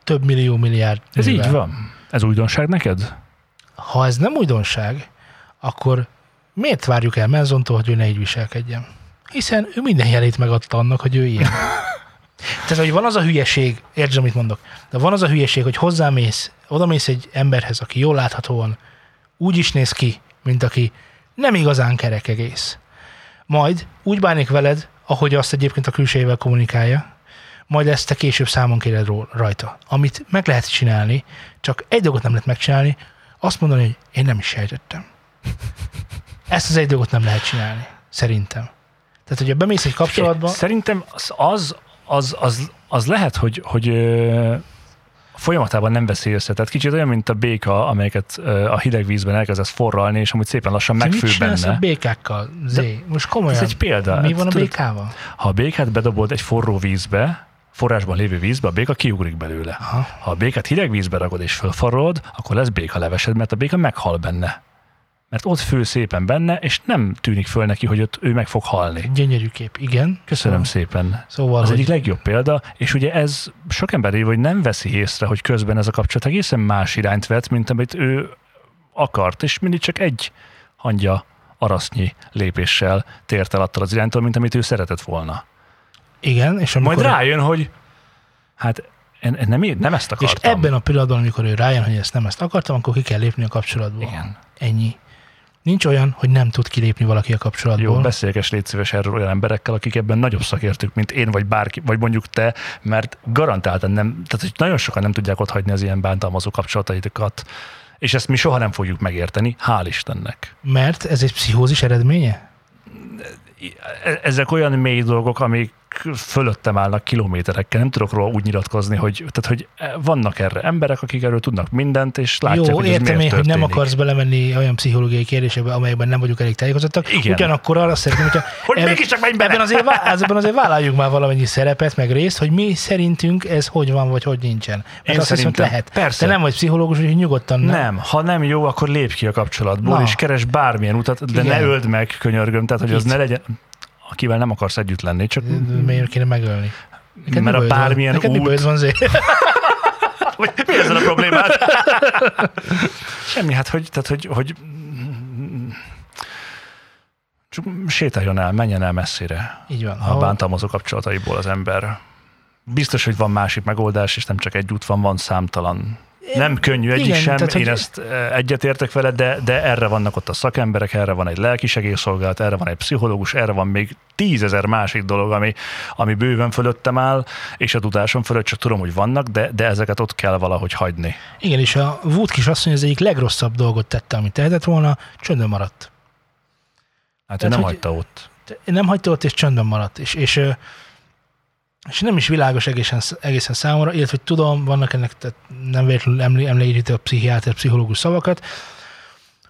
több millió milliárd. Ez nővel. így van. Ez újdonság neked? Ha ez nem újdonság, akkor miért várjuk el Menzontól, hogy ő ne így viselkedjen? Hiszen ő minden jelét megadta annak, hogy ő ilyen. Tehát, hogy van az a hülyeség, értsd, amit mondok, de van az a hülyeség, hogy hozzámész, odamész egy emberhez, aki jól láthatóan úgy is néz ki, mint aki nem igazán kerek egész. Majd úgy bánik veled, ahogy azt egyébként a külsejével kommunikálja, majd ezt te később számon kéred rajta. Amit meg lehet csinálni, csak egy dolgot nem lehet megcsinálni, azt mondani, hogy én nem is sejtettem. Ezt az egy dolgot nem lehet csinálni, szerintem. Tehát, hogyha bemész egy kapcsolatba, Szerintem az, az, az, az, az lehet, hogy, hogy folyamatában nem veszi össze. Tehát kicsit olyan, mint a béka, amelyeket a hideg vízben elkezdesz forralni, és amúgy szépen lassan te mit megfő a benne. békákkal? Zé, most komolyan. Ez egy példa. Mi van a békával? Ha a békát bedobod egy forró vízbe, forrásban lévő vízbe, a béka kiugrik belőle. Aha. Ha a békát hideg vízbe ragod és fölfarolod, akkor lesz béka levesed, mert a béka meghal benne. Mert ott fő szépen benne, és nem tűnik föl neki, hogy ott ő meg fog halni. Gyönyörű kép, igen. Köszönöm Szóval, szépen. szóval Az hogy egyik legjobb példa, és ugye ez sok ember év, hogy nem veszi észre, hogy közben ez a kapcsolat egészen más irányt vett, mint amit ő akart, és mindig csak egy hangya arasznyi lépéssel tért el attól az iránytól, mint amit ő szeretett volna. Igen, és amikor, Majd rájön, hogy hát én nem, nem ezt és akartam. ebben a pillanatban, amikor ő rájön, hogy ezt nem ezt akartam, akkor ki kell lépni a kapcsolatból. Igen. Ennyi. Nincs olyan, hogy nem tud kilépni valaki a kapcsolatból. Jó, beszélges légy szíves erről olyan emberekkel, akik ebben nagyobb szakértők, mint én, vagy bárki, vagy mondjuk te, mert garantáltan nem, tehát hogy nagyon sokan nem tudják ott hagyni az ilyen bántalmazó kapcsolataitokat, és ezt mi soha nem fogjuk megérteni, hál' Istennek. Mert ez egy pszichózis eredménye? E- Ezek olyan mély dolgok, amik fölöttem állnak kilométerekkel, nem tudok róla úgy nyilatkozni, hogy, tehát, hogy vannak erre emberek, akik erről tudnak mindent, és látják, Jó, hogy ez értem miért én, hogy nem akarsz belemenni olyan pszichológiai kérdésekbe, amelyekben nem vagyunk elég tájékozottak. Igen. Ugyanakkor arra szeretném, hogyha Hogy ebben- mégiscsak menj bele! ebben azért, ebben azért vállaljuk már valamennyi szerepet, meg részt, hogy mi szerintünk ez hogy van, vagy hogy nincsen. Mert Én azt hiszem, szerintem- lehet. persze. Te nem vagy pszichológus, úgyhogy nyugodtan nem. Nem, ha nem jó, akkor lépj ki a kapcsolatból, Na. és keres bármilyen utat, de Igen. ne öld meg, könyörgöm, tehát hogy az Kit? ne legyen, akivel nem akarsz együtt lenni, csak Miért kéne megölni? Neked mert a bajod van? bármilyen Neked út, van, Zé? Vagy mi ezzel a problémád? Semmi, hát hogy, tehát hogy, hogy csak sétáljon el, menjen el messzire Így van. a Ha- bántalmazó kapcsolataiból az ember. Biztos, hogy van másik megoldás, és nem csak egy út van, van számtalan. Nem könnyű egyik Igen, sem, tehát, én hogy- ezt egyetértek vele, de, de erre vannak ott a szakemberek, erre van egy lelkisegélyszolgálat, erre van egy pszichológus, erre van még tízezer másik dolog, ami, ami bőven fölöttem áll, és a tudásom fölött csak tudom, hogy vannak, de, de ezeket ott kell valahogy hagyni. Igen, és a Wood kisasszony az egyik legrosszabb dolgot tette, amit tehetett volna, csöndben maradt. Hát ő Tehát, nem hogy- hagyta ott. nem hagyta ott, és csöndben maradt. És, és, és nem is világos egészen, egészen számomra, illetve hogy tudom, vannak ennek, tehát nem véletlenül emlé- említi a pszichiáter, pszichológus szavakat,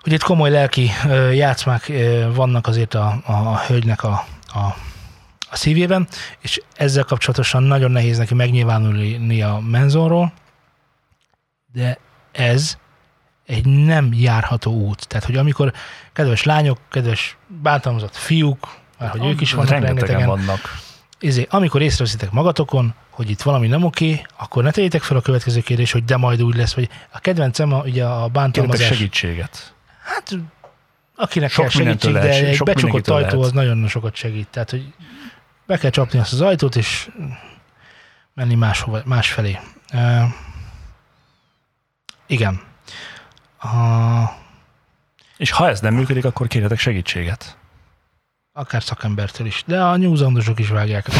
hogy itt komoly lelki játszmák vannak azért a, a, a hölgynek a, a, a szívében, és ezzel kapcsolatosan nagyon nehéz neki megnyilvánulni a menzonról, de ez egy nem járható út. Tehát, hogy amikor kedves lányok, kedves bántalmazott fiúk, mert hogy ők is vannak Rengetegen rengetegen, vannak. Izé, amikor észreveszitek magatokon, hogy itt valami nem oké, akkor ne tegyétek fel a következő kérdés, hogy de majd úgy lesz, vagy a kedvencem a, ugye a Kértek bántalmazás. segítséget. Hát akinek Sok kell segítség, de egy becsukott ajtó lehet. az nagyon sokat segít. Tehát, hogy be kell csapni azt az ajtót, és menni máshova, másfelé. Uh, igen. Uh, És ha ez nem működik, akkor kérjetek segítséget. Akár szakembertől is. De a nyúzandosok is vágják.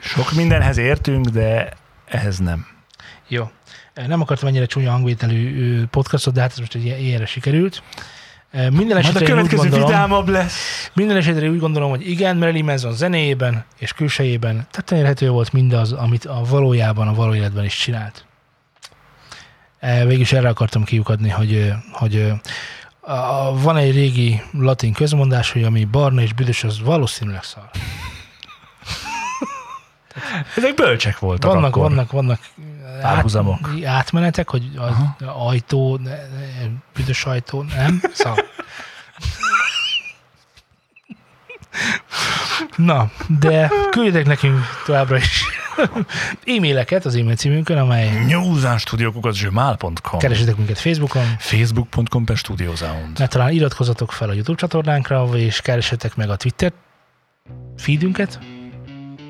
Sok mindenhez értünk, de ehhez nem. Jó. Nem akartam ennyire csúnya hangvételű podcastot, de hát ez most egy ilyen- ilyenre sikerült. Ö, Minden Majd a esetre, úgy következő gondolom, vidámabb lesz. minden esetre úgy gondolom, hogy igen, Marilyn Manson zenéjében és külsejében tetten érhető volt mindaz, amit a valójában, a való életben is csinált. E, Végülis erre akartam kiukadni, hogy, hogy a, van egy régi latin közmondás, hogy ami barna és büdös, az valószínűleg szar. Ezek bölcsek voltak Vannak, akkor. vannak, vannak Párhuzamok. Át, átmenetek, hogy az Aha. ajtó, ne, ne, büdös ajtó, nem? Szóval. Na, de küldjetek nekünk továbbra is e-maileket az e-mail címünkön, amely newsánstudiókukat.gmail.com keresetek minket Facebookon, Facebook.com per Studio Sound. mert talán iratkozzatok fel a YouTube csatornánkra, és keresetek meg a Twitter feedünket,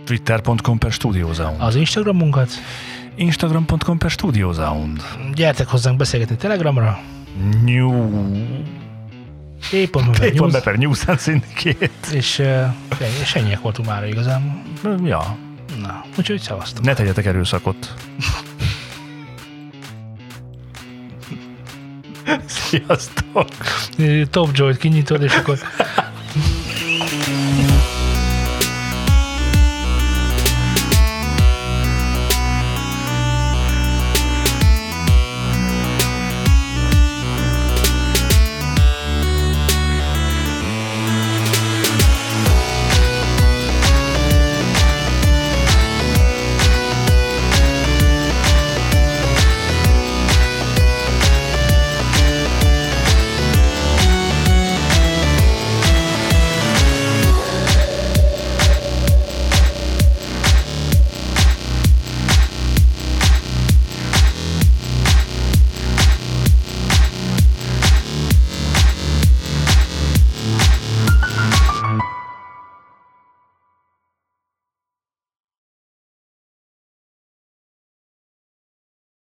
Twitter.com per Studio Sound. az Instagramunkat, Instagram.com per Studio Sound. gyertek hozzánk beszélgetni Telegramra, New... Pont news, per News and Syndicate. és, és ennyiek voltunk már igazából. Ja, Na, úgyhogy szavaztok. ne tegyetek erőszakot. Sziasztok! Top Joy-t kinyitod, és akkor